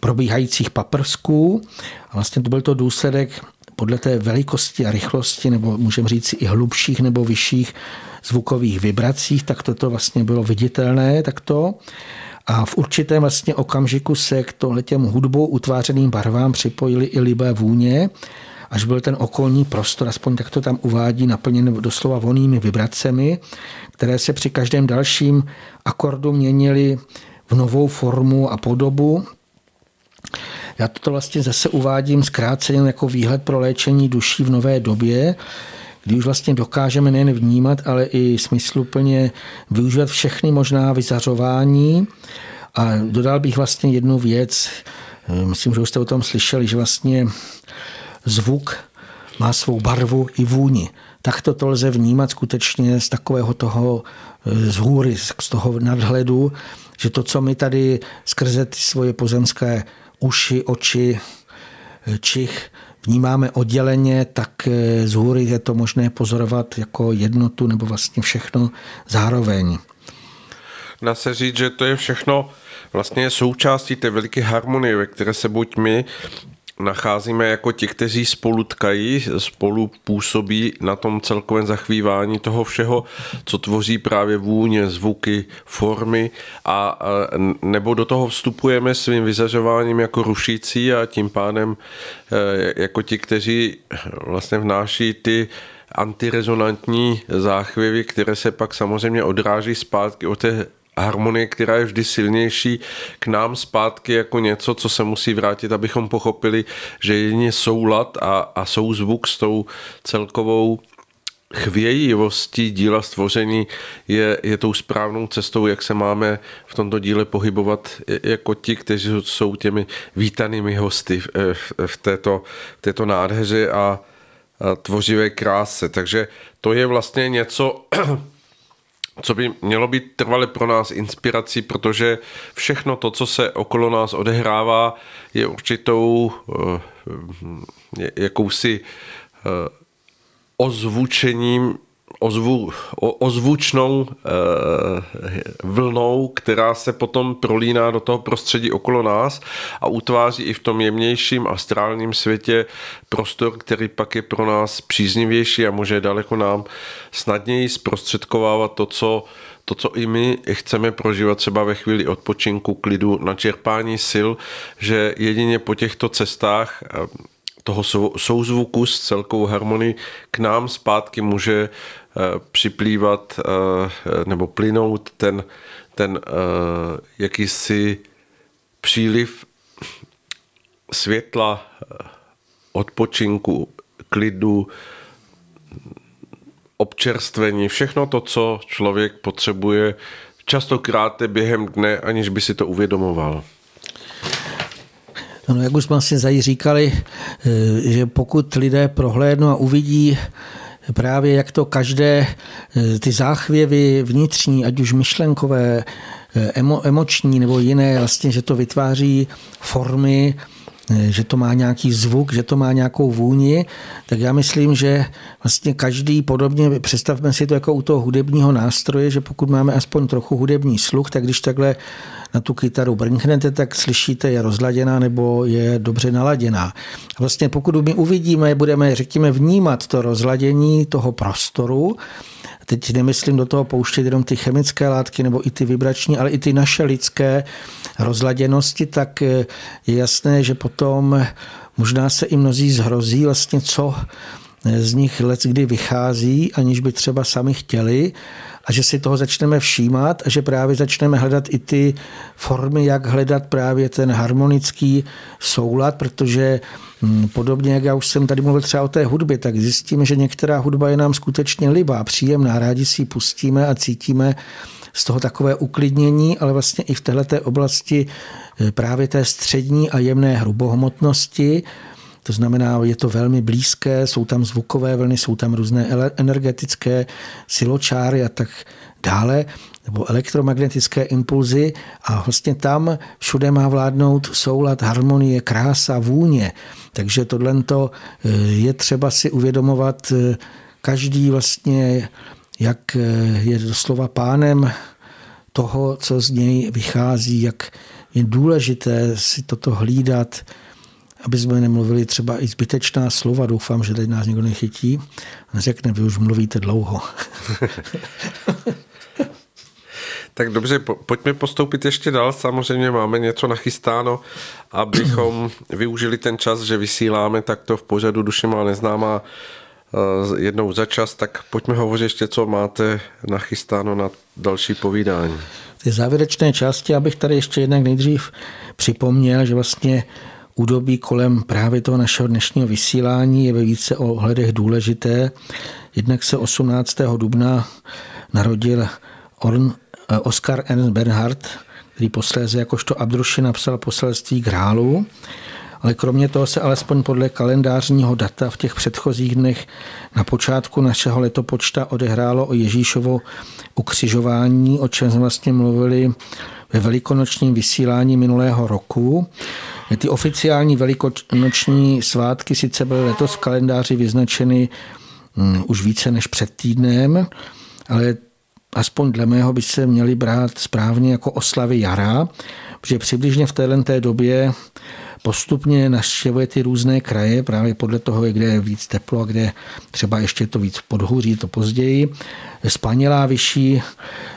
probíhajících paprsků. A vlastně to byl to důsledek podle té velikosti a rychlosti, nebo můžeme říct i hlubších nebo vyšších zvukových vibracích, tak toto vlastně bylo viditelné takto. A v určitém vlastně okamžiku se k těm hudbou utvářeným barvám připojily i libé vůně, až byl ten okolní prostor, aspoň tak to tam uvádí, naplněn doslova vonými vibracemi, které se při každém dalším akordu měnily v novou formu a podobu. Já to vlastně zase uvádím zkráceně jako výhled pro léčení duší v nové době, kdy už vlastně dokážeme nejen vnímat, ale i smysluplně využívat všechny možná vyzařování. A dodal bych vlastně jednu věc, myslím, že už jste o tom slyšeli, že vlastně zvuk má svou barvu i vůni. Tak to lze vnímat skutečně z takového toho e, z hůry, z toho nadhledu, že to, co my tady skrze ty svoje pozemské uši, oči, e, čich vnímáme odděleně, tak e, z hůry je to možné pozorovat jako jednotu nebo vlastně všechno zároveň. Dá se říct, že to je všechno vlastně součástí té veliké harmonie, ve které se buď my nacházíme jako ti, kteří spolu tkají, spolu působí na tom celkovém zachvívání toho všeho, co tvoří právě vůně, zvuky, formy a nebo do toho vstupujeme svým vyzařováním jako rušící a tím pádem e, jako ti, kteří vlastně vnáší ty antirezonantní záchvěvy, které se pak samozřejmě odráží zpátky od té harmonie, která je vždy silnější, k nám zpátky jako něco, co se musí vrátit, abychom pochopili, že jedině soulad a, a souzvuk s tou celkovou chvějivostí díla stvoření je, je tou správnou cestou, jak se máme v tomto díle pohybovat jako ti, kteří jsou těmi vítanými hosty v, v, této, v této nádheře a, a tvořivé kráse. Takže to je vlastně něco, co by mělo být trvale pro nás inspirací, protože všechno to, co se okolo nás odehrává, je určitou uh, jakousi uh, ozvučením ozvu, o, ozvučnou e, vlnou, která se potom prolíná do toho prostředí okolo nás a utváří i v tom jemnějším astrálním světě prostor, který pak je pro nás příznivější a může daleko nám snadněji zprostředkovávat to, co to, co i my chceme prožívat třeba ve chvíli odpočinku, klidu, načerpání sil, že jedině po těchto cestách toho souzvuku s celkovou harmonii k nám zpátky může eh, připlývat eh, nebo plynout ten, ten eh, jakýsi příliv světla, odpočinku, klidu, občerstvení, všechno to, co člověk potřebuje častokrát během dne, aniž by si to uvědomoval. No, jak už jsme si zají říkali, eh, že pokud lidé prohlédnou a uvidí právě jak to každé eh, ty záchvěvy vnitřní, ať už myšlenkové, eh, emo, emoční nebo jiné, vlastně, že to vytváří formy, že to má nějaký zvuk, že to má nějakou vůni, tak já myslím, že vlastně každý podobně, představme si to jako u toho hudebního nástroje, že pokud máme aspoň trochu hudební sluch, tak když takhle na tu kytaru brnknete, tak slyšíte, je rozladěná nebo je dobře naladěná. Vlastně pokud my uvidíme, budeme, řekněme, vnímat to rozladění toho prostoru, teď nemyslím do toho pouštět jenom ty chemické látky nebo i ty vibrační, ale i ty naše lidské rozladěnosti, tak je jasné, že potom možná se i mnozí zhrozí vlastně, co z nich let kdy vychází, aniž by třeba sami chtěli a že si toho začneme všímat a že právě začneme hledat i ty formy, jak hledat právě ten harmonický soulad, protože hm, podobně, jak já už jsem tady mluvil třeba o té hudbě, tak zjistíme, že některá hudba je nám skutečně libá, příjemná, rádi si ji pustíme a cítíme z toho takové uklidnění, ale vlastně i v této oblasti eh, právě té střední a jemné hrubohmotnosti, to znamená, je to velmi blízké, jsou tam zvukové vlny, jsou tam různé energetické siločáry a tak dále, nebo elektromagnetické impulzy a vlastně tam všude má vládnout soulad, harmonie, krása, vůně. Takže tohle eh, je třeba si uvědomovat eh, každý vlastně, jak eh, je doslova pánem toho, co z něj vychází, jak je důležité si toto hlídat, aby jsme nemluvili třeba i zbytečná slova. Doufám, že teď nás někdo nechytí a neřekne, vy už mluvíte dlouho. tak dobře, po, pojďme postoupit ještě dál. Samozřejmě máme něco nachystáno, abychom využili ten čas, že vysíláme takto v pořadu Duše má neznámá jednou za čas, tak pojďme hovořit ještě, co máte nachystáno na další povídání. Ty závěrečné části, abych tady ještě jednak nejdřív připomněl, že vlastně údobí kolem právě toho našeho dnešního vysílání je ve více ohledech důležité. Jednak se 18. dubna narodil Orn, eh, Oscar Ernst Bernhard, který posléze jakožto Abdruši napsal poselství Grálu. Ale kromě toho se alespoň podle kalendářního data v těch předchozích dnech na počátku našeho letopočta odehrálo o Ježíšovo ukřižování, o čem jsme vlastně mluvili ve velikonočním vysílání minulého roku. Ty oficiální velikonoční svátky sice byly letos v kalendáři vyznačeny hm, už více než před týdnem, ale aspoň dle mého by se měly brát správně jako oslavy jara, protože přibližně v téhle té době postupně naštěvuje ty různé kraje, právě podle toho, kde je víc teplo a kde třeba ještě to víc podhůří, to později. Spanělá vyšší,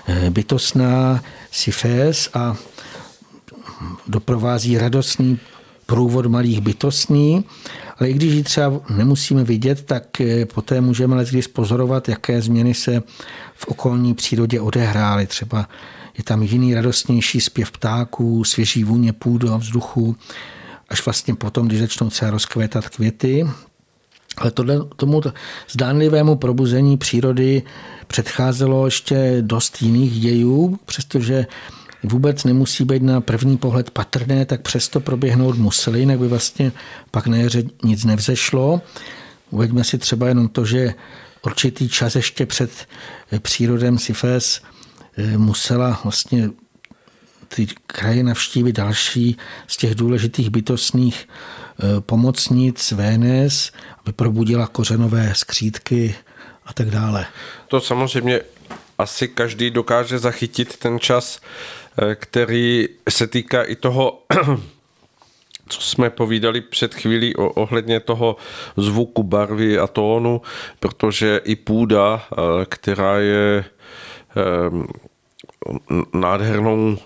eh, bytostná Sifés a doprovází radostný průvod malých bytostní, ale i když ji třeba nemusíme vidět, tak eh, poté můžeme když pozorovat, jaké změny se v okolní přírodě odehrály. Třeba je tam jiný radostnější zpěv ptáků, svěží vůně půdu a vzduchu, až vlastně potom, když začnou třeba rozkvétat květy. Ale tohle, tomu zdánlivému probuzení přírody předcházelo ještě dost jiných dějů, přestože vůbec nemusí být na první pohled patrné, tak přesto proběhnout museli, jinak by vlastně pak na jaře nic nevzešlo. Uveďme si třeba jenom to, že určitý čas ještě před přírodem Sifes eh, musela vlastně ty kraje navštívit další z těch důležitých bytostných eh, pomocnic Vénes, aby probudila kořenové skřídky a tak dále. To samozřejmě asi každý dokáže zachytit ten čas, eh, který se týká i toho, co jsme povídali před chvílí o, ohledně toho zvuku, barvy a tónu, protože i půda, eh, která je nádhernou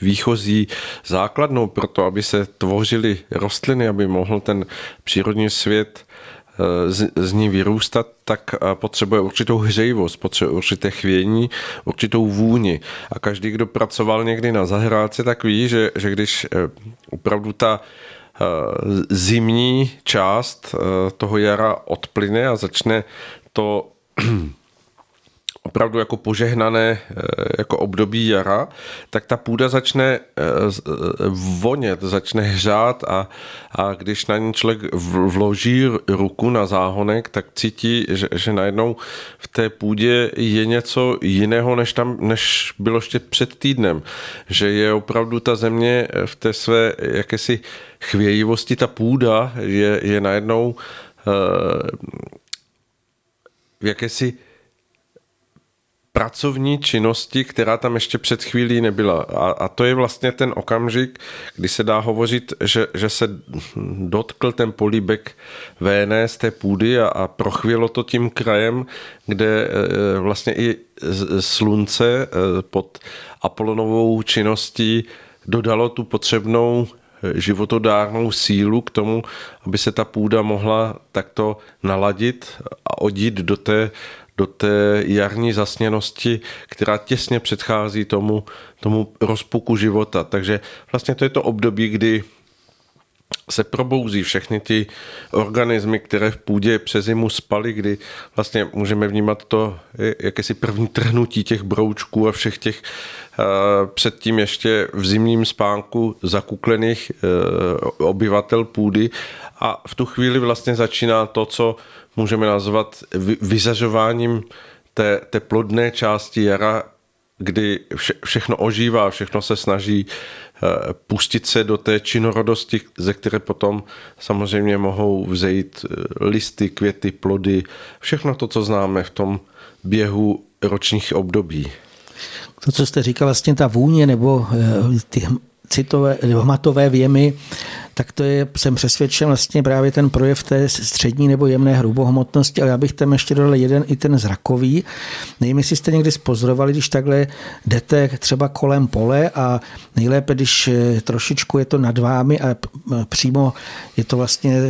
výchozí základnou pro to, aby se tvořily rostliny, aby mohl ten přírodní svět z, z ní vyrůstat, tak potřebuje určitou hřejivost, potřebuje určité chvění, určitou vůni. A každý, kdo pracoval někdy na zahrádce, tak ví, že, že když eh, opravdu ta eh, zimní část eh, toho jara odplyne a začne to opravdu jako požehnané eh, jako období jara, tak ta půda začne eh, eh, vonět, začne hřát a, a když na ní člověk vloží ruku na záhonek, tak cítí, že, že najednou v té půdě je něco jiného, než tam, než bylo ještě před týdnem. Že je opravdu ta země v té své jakési chvějivosti, ta půda je, je najednou v jakési pracovní činnosti, která tam ještě před chvílí nebyla. A, a to je vlastně ten okamžik, kdy se dá hovořit, že, že se dotkl ten políbek VN z té půdy a, a prochvělo to tím krajem, kde e, vlastně i slunce e, pod Apolonovou činností dodalo tu potřebnou životodárnou sílu k tomu, aby se ta půda mohla takto naladit a odít do té do té jarní zasněnosti, která těsně předchází tomu, tomu rozpuku života. Takže vlastně to je to období, kdy se probouzí všechny ty organismy, které v půdě přes zimu spaly, kdy vlastně můžeme vnímat to jakési první trhnutí těch broučků a všech těch uh, předtím ještě v zimním spánku zakuklených uh, obyvatel půdy a v tu chvíli vlastně začíná to, co můžeme nazvat vyzařováním té, té plodné části jara, kdy vše, všechno ožívá, všechno se snaží eh, pustit se do té činorodosti, ze které potom samozřejmě mohou vzejít eh, listy, květy, plody, všechno to, co známe v tom běhu ročních období. To, co jste říkal, vlastně ta vůně nebo eh, ty citové, hmatové věmy, tak to je, jsem přesvědčen, vlastně právě ten projev té střední nebo jemné hrubohmotnosti, ale já bych tam ještě dodal jeden i ten zrakový. Nevím, jestli jste někdy spozorovali, když takhle jdete třeba kolem pole a nejlépe, když eh, trošičku je to nad vámi a přímo je to vlastně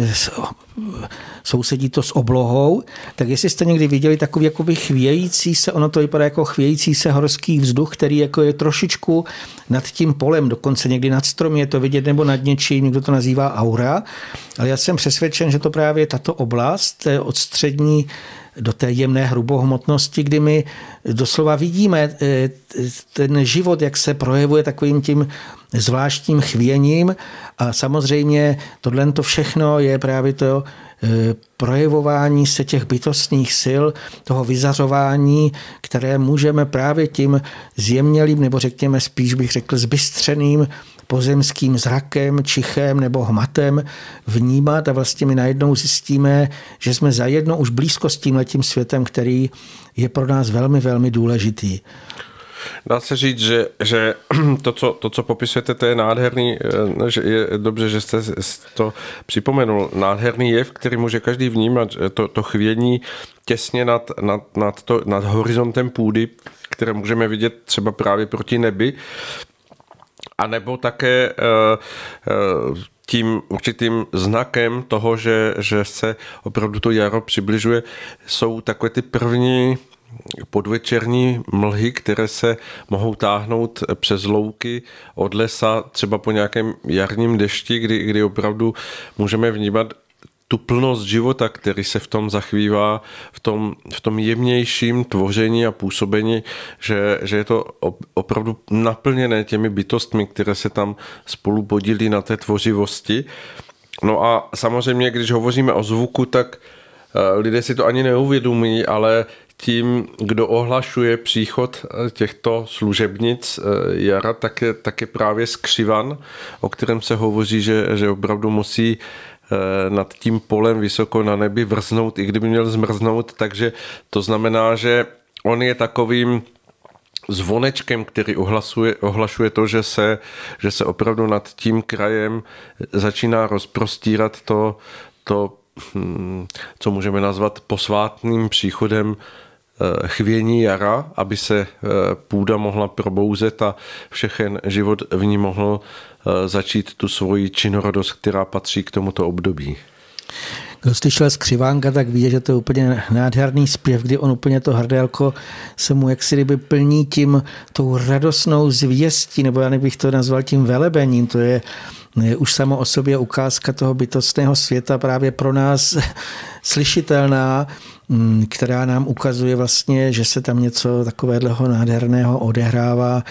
sousedí to s oblohou, tak jestli jste někdy viděli takový jakoby chvějící se, ono to vypadá jako chvějící se horský vzduch, který jako je trošičku nad tím polem, dokonce někdy nad stromy je to vidět nebo nad něčím, někdo to nazývá aura, ale já jsem přesvědčen, že to právě tato oblast od střední do té jemné hrubohmotnosti, kdy my doslova vidíme eh, ten život, jak se projevuje takovým tím zvláštním chvěním. A samozřejmě tohle to všechno je právě to eh, projevování se těch bytostných sil, toho vyzařování, které můžeme právě tím zjemnělým, nebo řekněme spíš bych řekl zbystřeným pozemským zrakem, čichem nebo hmatem vnímat a vlastně my najednou zjistíme, že jsme zajedno už blízko s tím letím světem, který je pro nás velmi, velmi důležitý. Dá se říct, že, že to, co, to, co popisujete, to je nádherný, eh, že je dobře, že jste to připomenul, nádherný jev, který může každý vnímat, to, to chvění těsně nad, nad, nad, to, nad horizontem půdy, které můžeme vidět třeba právě proti nebi, a nebo také uh, uh, tím určitým znakem toho, že, že se opravdu to jaro přibližuje, jsou takové ty první podvečerní mlhy, které se mohou táhnout přes louky od lesa, třeba po nějakém jarním dešti, kdy, kdy opravdu můžeme vnímat tu plnost života, který se v tom zachvívá, v tom, v tom jemnějším tvoření a působení, že, že je to opravdu naplněné těmi bytostmi, které se tam spolu podílí na té tvořivosti. No a samozřejmě, když hovoříme o zvuku, tak eh, lidé si to ani neuvědomí, ale tím, kdo ohlašuje příchod eh, těchto služebnic eh, jara, tak je, tak je právě skřivan, o kterém se hovoří, že, že opravdu musí nad tím polem vysoko na nebi vrznout, i kdyby měl zmrznout, takže to znamená, že on je takovým zvonečkem, který ohlasuje, ohlašuje to, že se, že se opravdu nad tím krajem začíná rozprostírat to, to hm, co můžeme nazvat posvátným příchodem eh, chvění jara, aby se eh, půda mohla probouzet a všechen život v ní mohl Eh, začít tu svoji činorodost, která patří k tomuto období. Kdo slyšel skřivánka, tak ví, že to je úplně nádherný zpěv, kdy on úplně to hrdelko se mu jaksi kdyby plní tím tou radostnou zvěstí, nebo já bych to nazval tím velebením. To je, už samo o sobě ukázka toho bytostného světa právě pro nás slyšitelná, která nám ukazuje vlastně, že se tam něco takového nádherného odehrává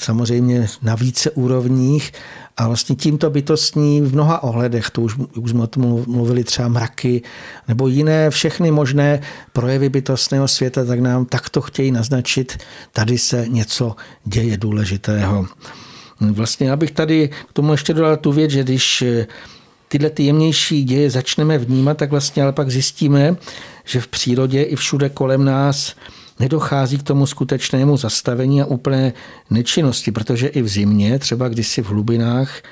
samozřejmě na více úrovních a vlastně tímto bytostní v mnoha ohledech, to už, už jsme o tom mluvili třeba mraky, nebo jiné všechny možné projevy bytostného světa, tak nám takto chtějí naznačit, tady se něco děje důležitého. Vlastně já bych tady k tomu ještě dodal tu věc, že když tyhle ty jemnější děje začneme vnímat, tak vlastně ale pak zjistíme, že v přírodě i všude kolem nás nedochází k tomu skutečnému zastavení a úplné nečinnosti, protože i v zimě, třeba kdysi v hlubinách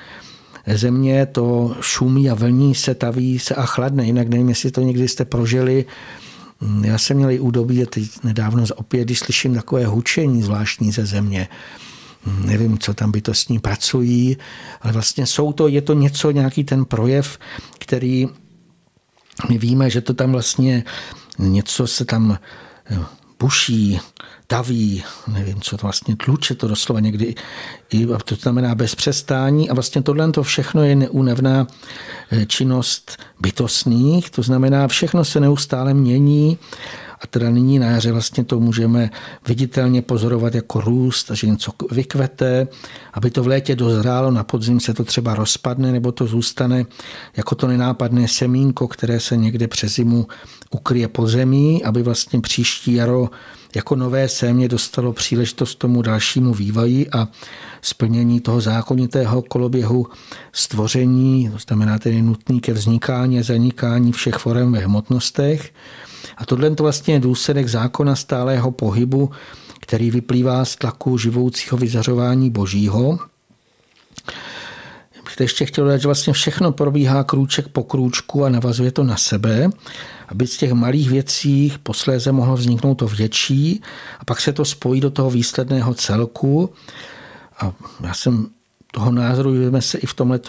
země, to šumí a vlní se, taví se a chladne. Jinak nevím, jestli to někdy jste prožili. Já jsem měl i údobí, a teď nedávno opět, když slyším takové hučení zvláštní ze země, nevím, co tam bytostní pracují, ale vlastně jsou to, je to něco, nějaký ten projev, který my víme, že to tam vlastně něco se tam buší, taví, nevím, co to vlastně tluče, to doslova někdy, i, to znamená bez přestání. A vlastně tohle to všechno je neúnevná eh, činnost bytostných, to znamená všechno se neustále mění a teda nyní na jaře vlastně to můžeme viditelně pozorovat jako růst, že něco vykvete, aby to v létě dozrálo, na podzim se to třeba rozpadne nebo to zůstane jako to nenápadné semínko, které se někde přes zimu ukryje pod zemí, aby vlastně příští jaro jako nové sémě dostalo příležitost tomu dalšímu vývoji a splnění toho zákonitého koloběhu stvoření, to znamená tedy nutný ke vznikání a zanikání všech forem ve hmotnostech. A tohle to vlastně je důsledek zákona stálého pohybu, který vyplývá z tlaku živoucího vyzařování božího. Bych ještě chtěl dát, že vlastně všechno probíhá krůček po krůčku a navazuje to na sebe, aby z těch malých věcí posléze mohlo vzniknout to větší a pak se to spojí do toho výsledného celku. A já jsem toho názoru, že jsme se i v tomhle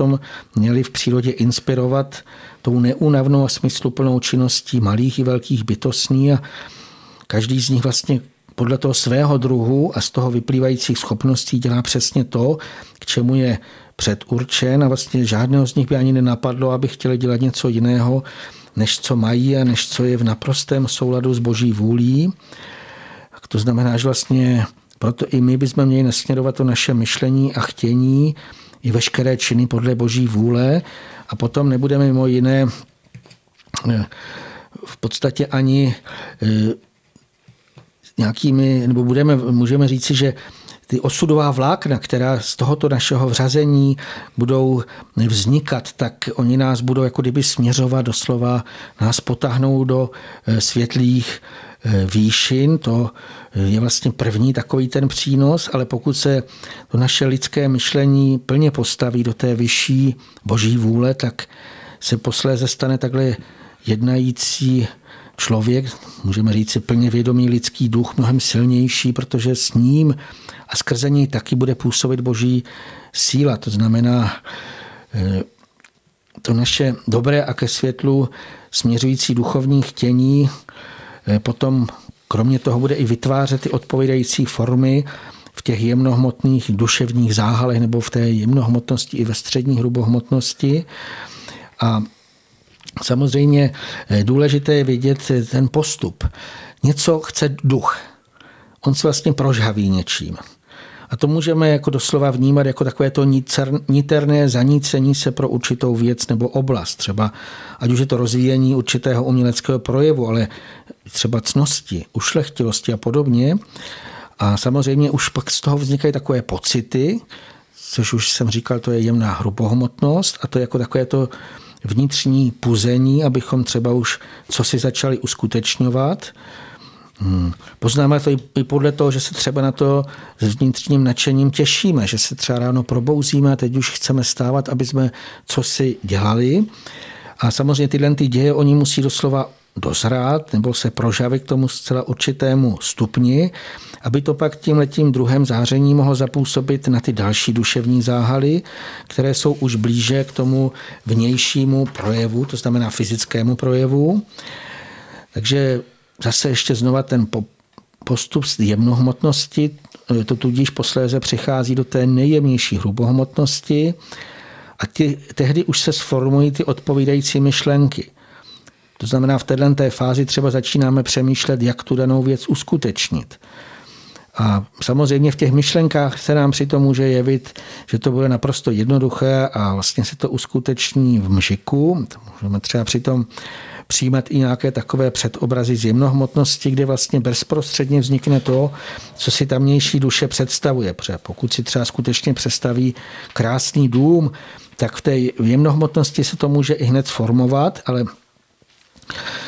měli v přírodě inspirovat tou neúnavnou a smysluplnou činností malých i velkých bytostní a každý z nich vlastně podle toho svého druhu a z toho vyplývajících schopností dělá přesně to, k čemu je předurčen a vlastně žádného z nich by ani nenapadlo, aby chtěli dělat něco jiného, než co mají a než co je v naprostém souladu s boží vůlí. To znamená, že vlastně proto i my bychom měli nasměrovat to naše myšlení a chtění i veškeré činy podle boží vůle a potom nebudeme mimo jiné eh, v podstatě ani eh, nějakými, nebo budeme, můžeme říci, že ty osudová vlákna, která z tohoto našeho vřazení budou vznikat, tak oni nás budou jako kdyby směřovat doslova, nás potáhnou do eh, světlých výšin, to je vlastně první takový ten přínos, ale pokud se to naše lidské myšlení plně postaví do té vyšší boží vůle, tak se posléze stane takhle jednající člověk, můžeme říct si plně vědomý lidský duch, mnohem silnější, protože s ním a skrze něj taky bude působit boží síla. To znamená, eh, to naše dobré a ke světlu směřující duchovní chtění eh, potom kromě toho bude i vytvářet ty odpovídající formy v těch jemnohmotných duševních záhalech nebo v té jemnohmotnosti i ve střední hrubohmotnosti. A samozřejmě eh, důležité je vidět ten postup. Něco chce duch. On se vlastně prožhaví něčím. A to můžeme jako doslova vnímat jako takové to niterné zanícení se pro určitou věc nebo oblast. Třeba, ať už je to rozvíjení určitého uměleckého projevu, ale třeba cnosti, ušlechtilosti a podobně. A samozřejmě už pak z toho vznikají takové pocity, což už jsem říkal, to je jemná hrubohmotnost a to je jako takové to vnitřní puzení, abychom třeba už co si začali uskutečňovat. Hmm. Poznáme to i podle toho, že se třeba na to s vnitřním nadšením těšíme, že se třeba ráno probouzíme a teď už chceme stávat, aby jsme co si dělali. A samozřejmě tyhle ty děje, oni musí doslova dozrát nebo se prožavit k tomu zcela určitému stupni, aby to pak tím letím druhém záření mohlo zapůsobit na ty další duševní záhaly, které jsou už blíže k tomu vnějšímu projevu, to znamená fyzickému projevu. Takže zase ještě znova ten postup z jemnohmotnosti, to tudíž posléze přichází do té nejjemnější hrubohmotnosti a ty, tehdy už se sformují ty odpovídající myšlenky. To znamená, v této té fázi třeba začínáme přemýšlet, jak tu danou věc uskutečnit. A samozřejmě v těch myšlenkách se nám přitom může jevit, že to bude naprosto jednoduché a vlastně se to uskuteční v mžiku. To můžeme třeba přitom přijímat i nějaké takové předobrazy z jemnohmotnosti, kde vlastně bezprostředně vznikne to, co si tamnější duše představuje. Protože pokud si třeba skutečně představí krásný dům, tak v té jemnohmotnosti se to může i hned formovat, ale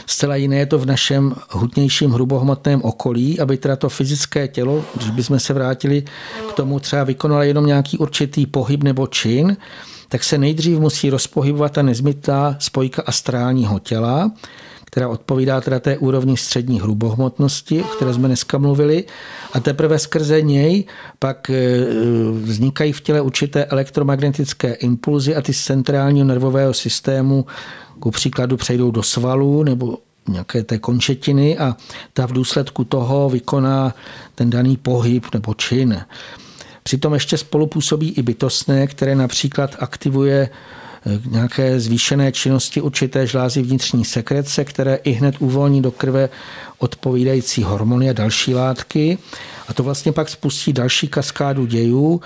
Zcela jiné je to v našem hutnějším hrubohmotném okolí, aby teda to fyzické tělo, když bychom se vrátili k tomu, třeba vykonalo jenom nějaký určitý pohyb nebo čin, tak se nejdřív musí rozpohybovat ta nezbytná spojka astrálního těla, která odpovídá teda té úrovni střední hrubohmotnosti, o které jsme dneska mluvili, a teprve skrze něj pak e, vznikají v těle určité elektromagnetické impulzy a ty z centrálního nervového systému ku příkladu přejdou do svalů nebo nějaké té končetiny a ta v důsledku toho vykoná ten daný pohyb nebo čin. Přitom ještě spolupůsobí i bytostné, které například aktivuje eh, nějaké zvýšené činnosti určité žlázy vnitřní sekrece, které i hned uvolní do krve odpovídající hormony a další látky. A to vlastně pak spustí další kaskádu dějů,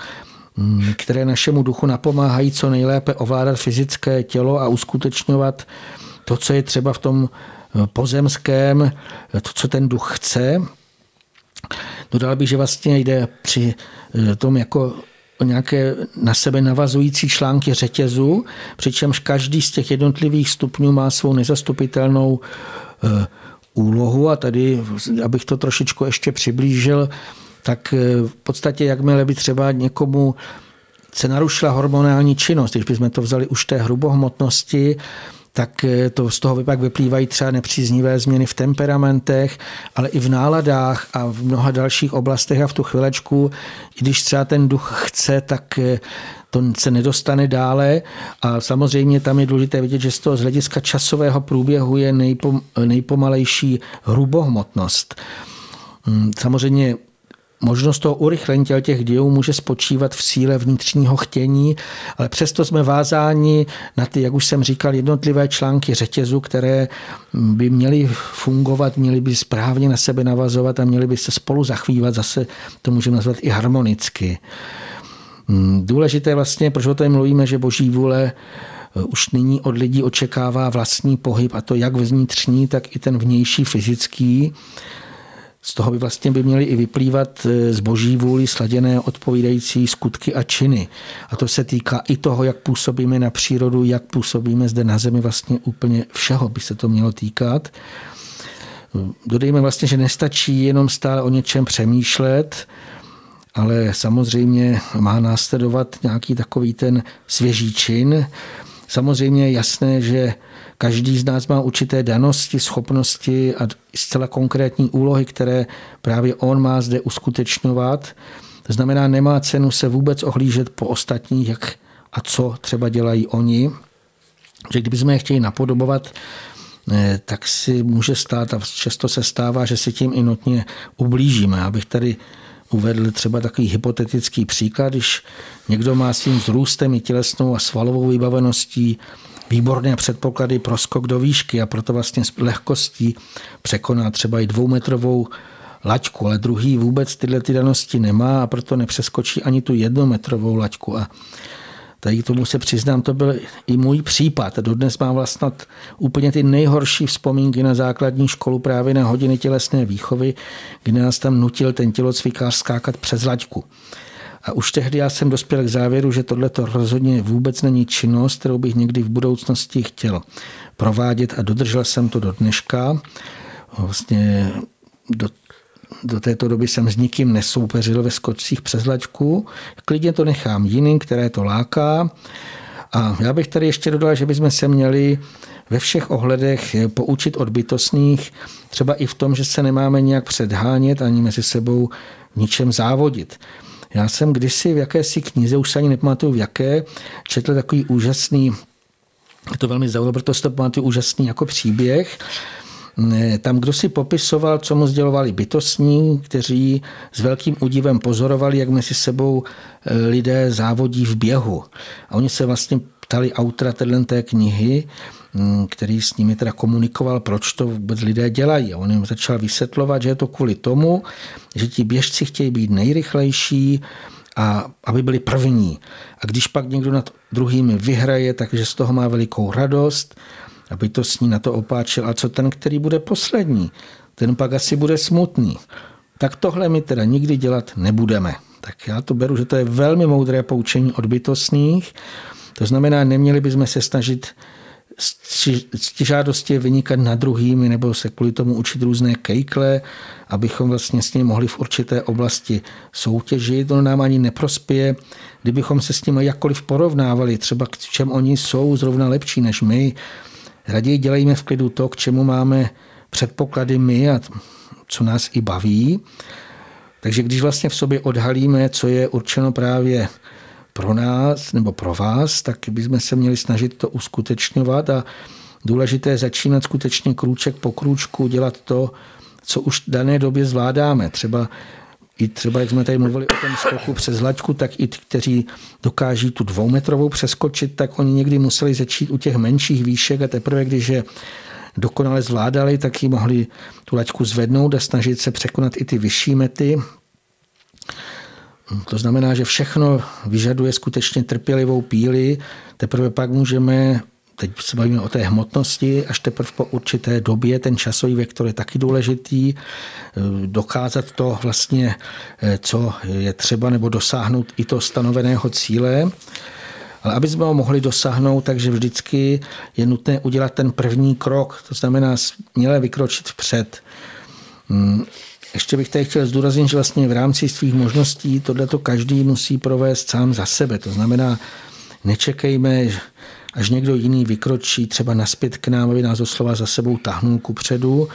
které našemu duchu napomáhají co nejlépe ovládat fyzické tělo a uskutečňovat to, co je třeba v tom eh, pozemském, to, co ten duch chce. Dodal bych, že vlastně jde při eh, tom jako nějaké na sebe navazující články řetězu, přičemž každý z těch jednotlivých stupňů má svou nezastupitelnou eh, úlohu a tady, abych to trošičku ještě přiblížil, tak eh, v podstatě jakmile by třeba někomu se narušila hormonální činnost, když bychom to vzali už té hrubohmotnosti, tak eh, to z toho pak vyplývají třeba nepříznivé změny v temperamentech, ale i v náladách a v mnoha dalších oblastech a v tu chvilečku, když třeba ten duch chce, tak eh, to se nedostane dále a samozřejmě tam je důležité vidět, že z toho z hlediska časového průběhu je nejpom, nejpomalejší hrubohmotnost. Hmm, samozřejmě Možnost toho urychlení těch dějů může spočívat v síle vnitřního chtění, ale přesto jsme vázáni na ty, jak už jsem říkal, jednotlivé články řetězu, které by měly fungovat, měly by správně na sebe navazovat a měly by se spolu zachvívat, zase to můžeme nazvat i harmonicky. Hmm, důležité vlastně, proč o tom mluvíme, že boží vůle eh, už nyní od lidí očekává vlastní pohyb, a to jak vnitřní, tak i ten vnější fyzický. Z toho by vlastně by měly i vyplývat e, z boží vůli sladěné odpovídající skutky a činy. A to se týká i toho, jak působíme na přírodu, jak působíme zde na zemi, vlastně úplně všeho by se to mělo týkat. Dodejme vlastně, že nestačí jenom stále o něčem přemýšlet, ale samozřejmě má následovat nějaký takový ten svěží čin. Samozřejmě je jasné, že každý z nás má určité danosti, schopnosti a zcela konkrétní úlohy, které právě on má zde uskutečňovat. To znamená, nemá cenu se vůbec ohlížet po ostatních, jak a co třeba dělají oni. Že kdybychom je chtěli napodobovat, eh, tak si může stát a často se stává, že si tím i notně ublížíme. Abych tady uvedl třeba takový hypotetický příklad, když někdo má svým vzrůstem i tělesnou a svalovou vybaveností výborné předpoklady pro skok do výšky a proto vlastně s lehkostí překoná třeba i dvoumetrovou laťku, ale druhý vůbec tyhle ty danosti nemá a proto nepřeskočí ani tu jednometrovou laťku. A tady k tomu se přiznám, to byl i můj případ. Dodnes mám vlastně úplně ty nejhorší vzpomínky na základní školu právě na hodiny tělesné výchovy, kdy nás tam nutil ten tělocvikář skákat přes laťku. A už tehdy já jsem dospěl k závěru, že tohle to rozhodně vůbec není činnost, kterou bych někdy v budoucnosti chtěl provádět a dodržel jsem to do dneška. Vlastně do, do této doby jsem s nikým nesoupeřil ve skočcích přes laťku. Klidně to nechám jiným, které to láká. A já bych tady ještě dodal, že bychom se měli ve všech ohledech poučit od bytostných, třeba i v tom, že se nemáme nějak předhánět ani mezi sebou ničem závodit. Já jsem kdysi v jakési knize, už se ani nepamatuju v jaké, četl takový úžasný, to velmi zaujalo, protože to pamatuju úžasný jako příběh, tam kdo si popisoval, co mu sdělovali bytostní, kteří s velkým údivem pozorovali, jak mezi sebou eh, lidé závodí v běhu. A oni se vlastně ptali autora té knihy, hm, který s nimi teda komunikoval, proč to vůbec lidé dělají. A on jim začal vysvětlovat, že je to kvůli tomu, že ti běžci chtějí být nejrychlejší, a aby byli první. A když pak někdo nad druhými vyhraje, takže z toho má velikou radost aby to s ní na to opáčil. A co ten, který bude poslední? Ten pak asi bude smutný. Tak tohle my teda nikdy dělat nebudeme. Tak já to beru, že to je velmi moudré poučení od bytostných. To znamená, neměli bychom se snažit žádosti vynikat na druhými nebo se kvůli tomu učit různé kejkle, abychom vlastně s ním mohli v určité oblasti soutěžit. To nám ani neprospěje, kdybychom se s nimi jakkoliv porovnávali, třeba k čem oni jsou zrovna lepší než my, Raději dělejme v klidu to, k čemu máme předpoklady my a co nás i baví. Takže když vlastně v sobě odhalíme, co je určeno právě pro nás nebo pro vás, tak bychom se měli snažit to uskutečňovat a důležité je začínat skutečně krůček po krůčku dělat to, co už v dané době zvládáme. Třeba i třeba, jak jsme tady mluvili o tom skoku přes laťku, tak i ti, kteří dokáží tu dvoumetrovou přeskočit, tak oni někdy museli začít u těch menších výšek a teprve, když je dokonale zvládali, tak ji mohli tu laťku zvednout a snažit se překonat i ty vyšší mety. To znamená, že všechno vyžaduje skutečně trpělivou píli, teprve pak můžeme teď se bavíme o té hmotnosti, až teprve po určité době, ten časový vektor je taky důležitý, eh, dokázat to vlastně, eh, co je třeba, nebo dosáhnout i to stanoveného cíle. Ale aby jsme ho mohli dosáhnout, takže vždycky je nutné udělat ten první krok, to znamená směle vykročit vpřed. Hmm, ještě bych tady chtěl zdůraznit, že vlastně v rámci svých možností tohleto každý musí provést sám za sebe. To znamená, nečekejme, až někdo jiný vykročí třeba naspět k nám, aby nás doslova za sebou tahnul ku předu.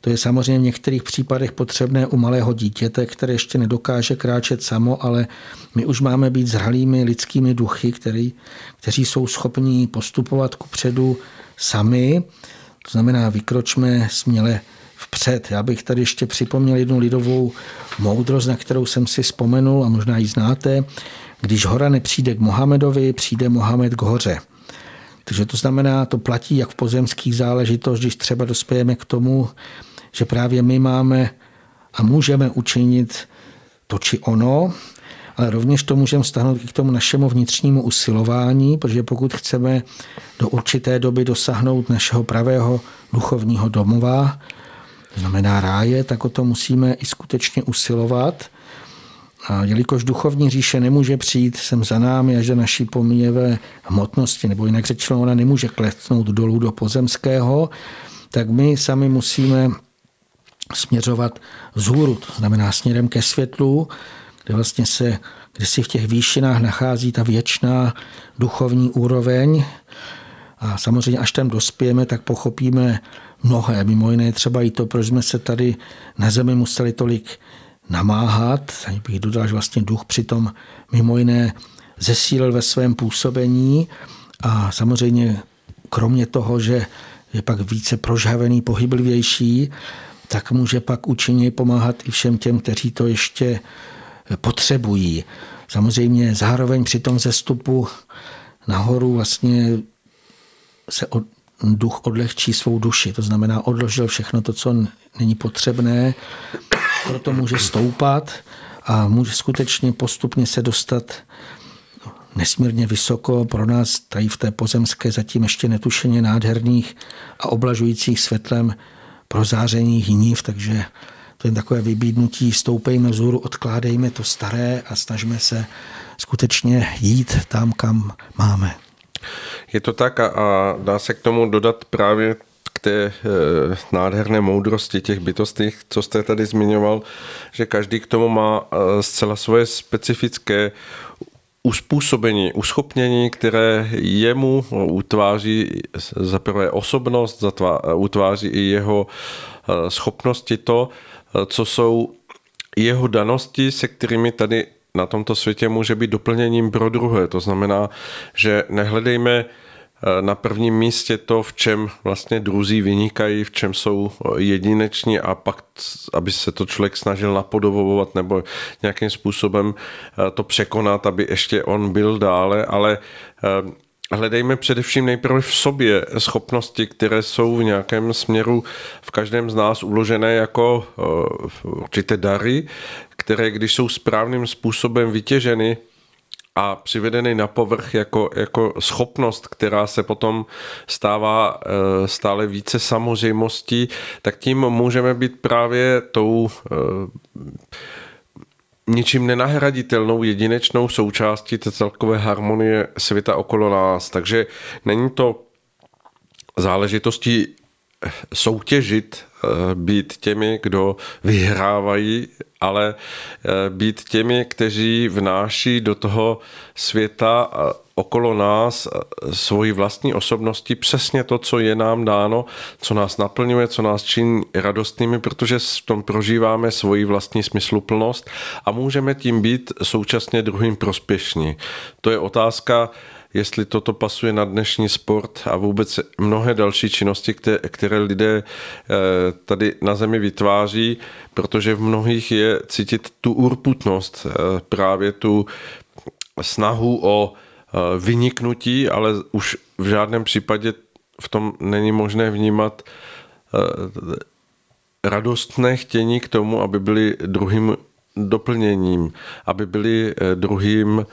To je samozřejmě v některých případech potřebné u malého dítěte, které ještě nedokáže kráčet samo, ale my už máme být zralými lidskými duchy, který, kteří jsou schopní postupovat ku předu sami. To znamená, vykročme směle vpřed. Já bych tady ještě připomněl jednu lidovou moudrost, na kterou jsem si vzpomenul a možná ji znáte. Když hora nepřijde k Mohamedovi, přijde Mohamed k hoře. Takže to znamená, to platí jak v pozemských záležitost, když třeba dospějeme k tomu, že právě my máme a můžeme učinit to či ono, ale rovněž to můžeme stáhnout k tomu našemu vnitřnímu usilování, protože pokud chceme do určité doby dosáhnout našeho pravého duchovního domova, to znamená ráje, tak o to musíme i skutečně usilovat – a jelikož duchovní říše nemůže přijít sem za námi až do naší pomíjevé hmotnosti, nebo jinak řečeno, ona nemůže klesnout dolů do pozemského, tak my sami musíme směřovat vzhůru, to znamená směrem ke světlu, kde vlastně se, kde si v těch výšinách nachází ta věčná duchovní úroveň. A samozřejmě, až tam dospějeme, tak pochopíme mnohé. Mimo jiné třeba i to, proč jsme se tady na zemi museli tolik namáhat. Tady bych dodal, že vlastně duch přitom mimo jiné zesílil ve svém působení a samozřejmě kromě toho, že je pak více prožhavený, pohyblivější, tak může pak účinně pomáhat i všem těm, kteří to ještě potřebují. Samozřejmě zároveň při tom zestupu nahoru vlastně se od, duch odlehčí svou duši, to znamená odložil všechno to, co není potřebné, proto může stoupat a může skutečně postupně se dostat nesmírně vysoko pro nás tady v té pozemské zatím ještě netušeně nádherných a oblažujících světlem prozářených nív, takže to je takové vybídnutí, stoupejme vzhůru, odkládejme to staré a snažíme se skutečně jít tam, kam máme. Je to tak a, a dá se k tomu dodat právě té e, nádherné moudrosti těch bytostí, co jste tady zmiňoval, že každý k tomu má e, zcela svoje specifické uspůsobení, uschopnění, které jemu utváří za prvé osobnost, utváří i jeho schopnosti to, co jsou jeho danosti, se kterými tady na tomto světě může být doplněním pro druhé. To znamená, že nehledejme eh, na prvním místě to, v čem vlastně druzí vynikají, v čem jsou eh, jedineční a pak, aby se to člověk snažil napodobovat nebo nějakým způsobem eh, to překonat, aby ještě on byl dále, ale hledejme především nejprve v sobě schopnosti, které jsou v nějakém směru v každém z nás uložené jako určité dary, které když jsou správným způsobem vytěženy a přivedeny na povrch jako, jako schopnost, která se potom stává eh, stále více samozřejmostí, tak tím můžeme být právě tou eh, ničím nenahraditelnou jedinečnou součástí té celkové harmonie světa okolo nás. Takže není to záležitostí soutěžit, eh, být těmi, kdo vyhrávají, ale eh, být těmi, kteří vnáší do toho světa eh, okolo nás svoji vlastní osobnosti přesně to, co je nám dáno, co nás naplňuje, co nás činí radostnými, protože v tom prožíváme svoji vlastní smysluplnost a můžeme tím být současně druhým prospěšní. To je otázka, jestli toto pasuje na dnešní sport a vůbec mnohé další činnosti, které, lidé eh, tady na zemi vytváří, protože v mnohých je cítit tu urputnost, eh, právě tu snahu o eh, vyniknutí, ale už v žádném případě v tom není možné vnímat radostné chtění k tomu, aby byli druhým doplněním, aby byli druhým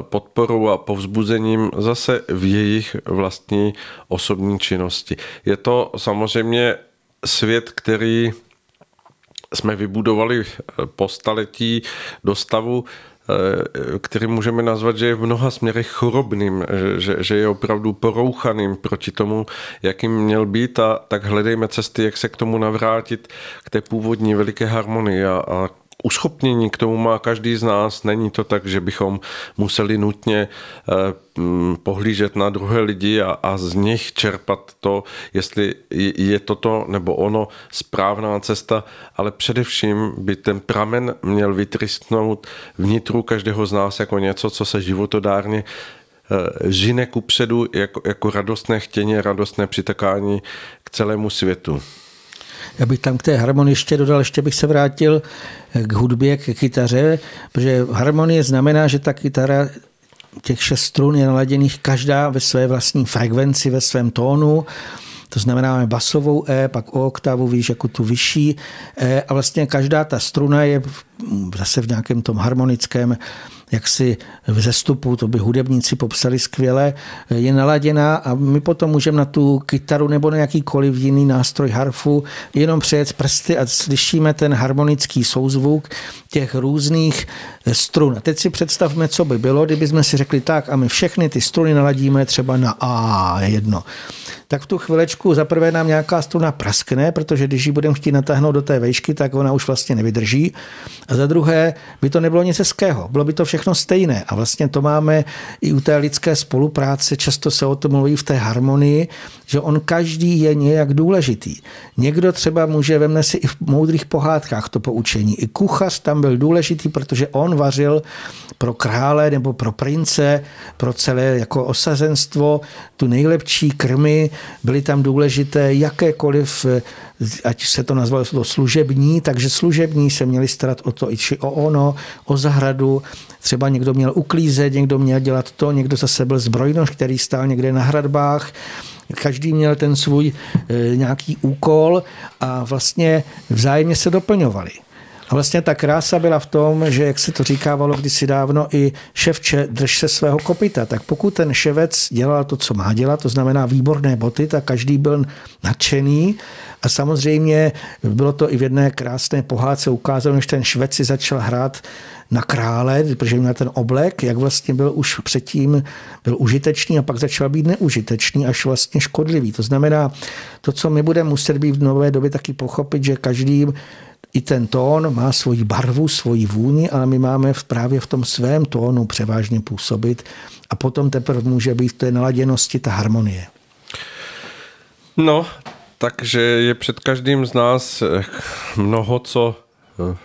podporou a povzbuzením zase v jejich vlastní osobní činnosti. Je to samozřejmě svět, který jsme vybudovali eh, po staletí do stavu, eh, který můžeme nazvat, že je v mnoha směrech chorobným, že, že je opravdu porouchaným proti tomu, jakým měl být a tak hledejme cesty, jak se k tomu navrátit, k té původní veliké harmonii a, a uschopnění k tomu má každý z nás. Není to tak, že bychom museli nutně eh, mm, pohlížet na druhé lidi a, a z nich čerpat to, jestli je toto nebo ono správná cesta, ale především by ten pramen měl vytristnout vnitru každého z nás jako něco, co se životodárně eh, žine kupředu jako, jako radostné chtění, radostné přitakání k celému světu. Já bych tam k té harmonii ještě dodal, ještě bych se vrátil k hudbě, k kytaře, protože harmonie znamená, že ta kytara těch šest strun je naladěných každá ve své vlastní frekvenci, ve svém tónu. To znamená, máme basovou E, pak o oktavu, víš, jako tu vyšší E a vlastně každá ta struna je zase v nějakém tom harmonickém jaksi v zestupu, to by hudebníci popsali skvěle, je naladěná a my potom můžeme na tu kytaru nebo na jakýkoliv jiný nástroj harfu jenom přejet prsty a slyšíme ten harmonický souzvuk těch různých strun. A teď si představme, co by bylo, kdyby jsme si řekli tak a my všechny ty struny naladíme třeba na A jedno tak v tu chvilečku zaprvé nám nějaká struna praskne, protože když ji budeme chtít natáhnout do té vejšky, tak ona už vlastně nevydrží. A za druhé by to nebylo nic hezkého, bylo by to všechno stejné. A vlastně to máme i u té lidské spolupráce, často se o tom mluví v té harmonii, že on každý je nějak důležitý. Někdo třeba může, vemne si i v moudrých pohádkách to poučení. I kuchař tam byl důležitý, protože on vařil pro krále nebo pro prince, pro celé jako osazenstvo, tu nejlepší krmy, byly tam důležité jakékoliv, ať se to nazvalo to služební, takže služební se měli starat o to, či o ono, o zahradu, třeba někdo měl uklízet, někdo měl dělat to, někdo zase byl zbrojnož, který stál někde na hradbách, každý měl ten svůj e, nějaký úkol a vlastně vzájemně se doplňovali. A vlastně ta krása byla v tom, že jak se to říkávalo kdysi dávno, i ševče drž se svého kopita. Tak pokud ten ševec dělal to, co má dělat, to znamená výborné boty, tak každý byl nadšený. A samozřejmě bylo to i v jedné krásné pohádce ukázáno, než ten švec si začal hrát na krále, protože měl ten oblek, jak vlastně byl už předtím byl užitečný a pak začal být neužitečný, až vlastně škodlivý. To znamená, to, co my budeme muset být v nové době taky pochopit, že každý i ten tón má svoji barvu, svoji vůni, ale my máme právě v tom svém tónu převážně působit a potom teprve může být v té naladěnosti ta harmonie. No, takže je před každým z nás eh, mnoho co eh,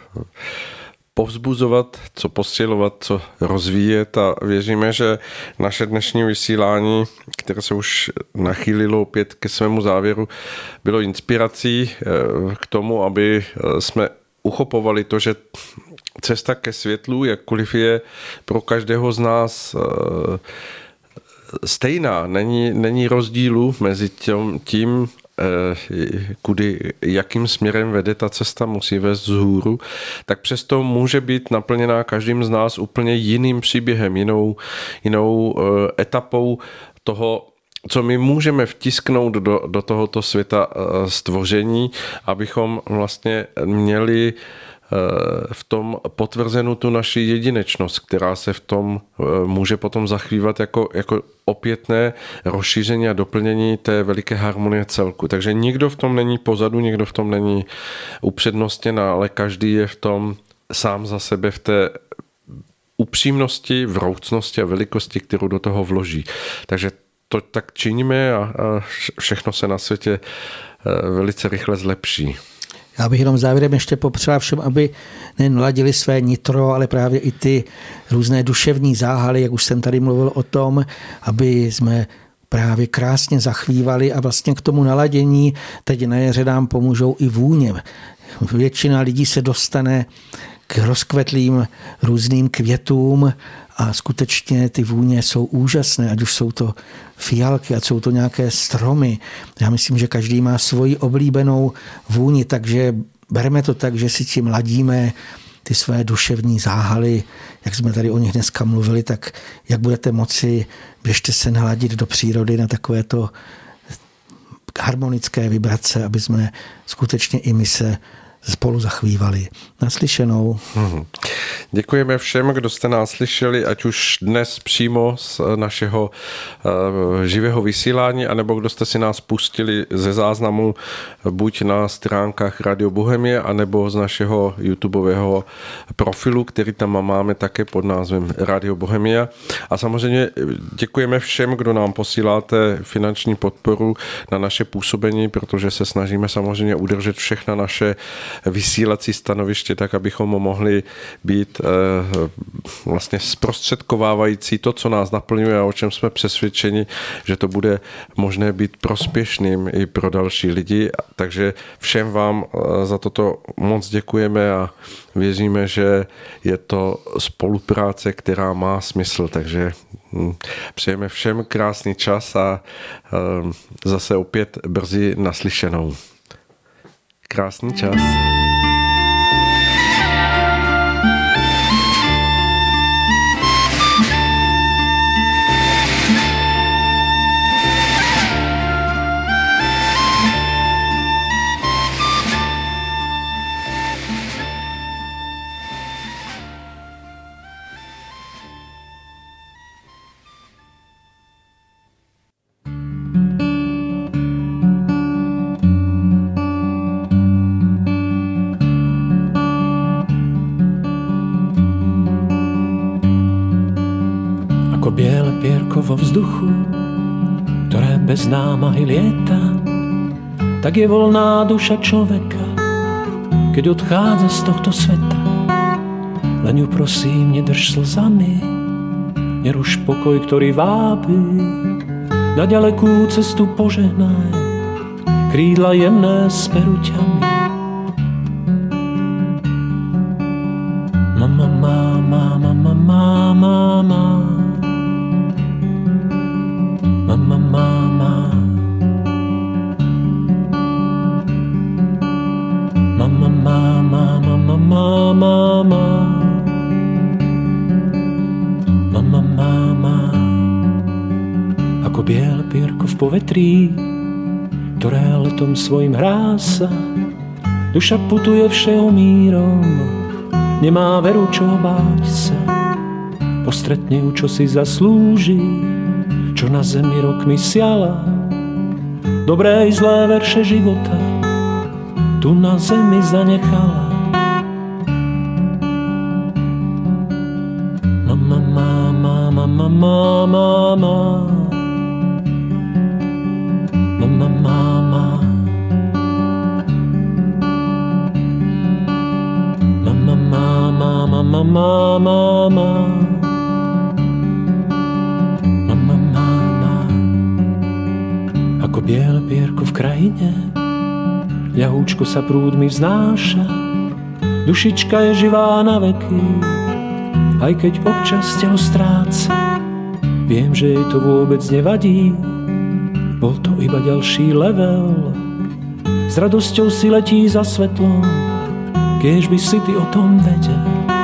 povzbuzovat, co posilovat, co rozvíjet. A věříme, že naše dnešní vysílání, které se už nachýlilo opět ke svému závěru, bylo inspirací eh, k tomu, aby eh, jsme uchopovali to, že cesta ke světlu, jakkoliv je pro každého z nás eh, stejná, není, není rozdílu mezi tím, tím kudy, jakým směrem vede ta cesta, musí vést z hůru, tak přesto může být naplněná každým z nás úplně jiným příběhem, jinou, jinou eh, etapou toho, co my můžeme vtisknout do, do tohoto světa eh, stvoření, abychom vlastně měli v tom potvrzenou tu naši jedinečnost, která se v tom může potom zachvívat jako, jako opětné rozšíření a doplnění té veliké harmonie celku. Takže nikdo v tom není pozadu, nikdo v tom není upřednostněn, ale každý je v tom sám za sebe v té upřímnosti, vroucnosti a velikosti, kterou do toho vloží. Takže to tak činíme a, a všechno se na světě eh, velice rychle zlepší. Já bych jenom závěrem ještě popřál všem, aby nejen ladili své nitro, ale právě i ty různé duševní záhaly, jak už jsem tady mluvil o tom, aby jsme právě krásně zachvívali a vlastně k tomu naladění teď na jeře nám pomůžou i vůně. Většina lidí se dostane k rozkvetlým různým květům a skutečně ty vůně jsou úžasné, ať už jsou to fialky, ať jsou to nějaké stromy. Já myslím, že každý má svoji oblíbenou vůni, takže bereme to tak, že si tím ladíme ty své duševní záhaly, jak jsme tady o nich dneska mluvili, tak jak budete moci, běžte se naladit do přírody na takovéto harmonické vibrace, aby jsme skutečně i my se spolu zachvívali. Naslyšenou. Hmm. Děkujeme všem, kdo jste nás slyšeli, ať už dnes přímo z našeho uh, živého vysílání, anebo kdo jste si nás pustili ze záznamu buď na stránkách Radio Bohemie, anebo z našeho YouTubeového profilu, který tam máme také pod názvem Radio Bohemia. A samozřejmě děkujeme všem, kdo nám posíláte finanční podporu na naše působení, protože se snažíme samozřejmě udržet všechna naše vysílací stanoviště tak, abychom mohli být eh, vlastně zprostředkovávající to, co nás naplňuje a o čem jsme přesvědčeni, že to bude možné být prospěšným i pro další lidi. Takže všem vám eh, za toto moc děkujeme a věříme, že je to spolupráce, která má smysl. Takže hm, přejeme všem krásný čas a eh, zase opět brzy naslyšenou. Krásný čas. Námahy lieta, tak je volná duša človeka, keď odchádza z tohto sveta. Len ju prosím, nedrž slzami, neruš pokoj, ktorý vábi, na ďalekú cestu požehnaj, krídla jemné s peruťami. Povetrí, ktoré letom svojim hrá sa. Duša putuje všeho mírom, nemá veru čo báť sa. Postretne ju, čo si zaslúži, čo na zemi rokmi siala. Dobré i zlé verše života tu na zemi zanechala. Ľahúčko sa prúdmi vznáša, dušička je živá na veky, aj keď občas telo stráca. Viem, že jej to vôbec nevadí, bol to iba ďalší level. S radosťou si letí za svetlom, keď by si ty o tom vedel.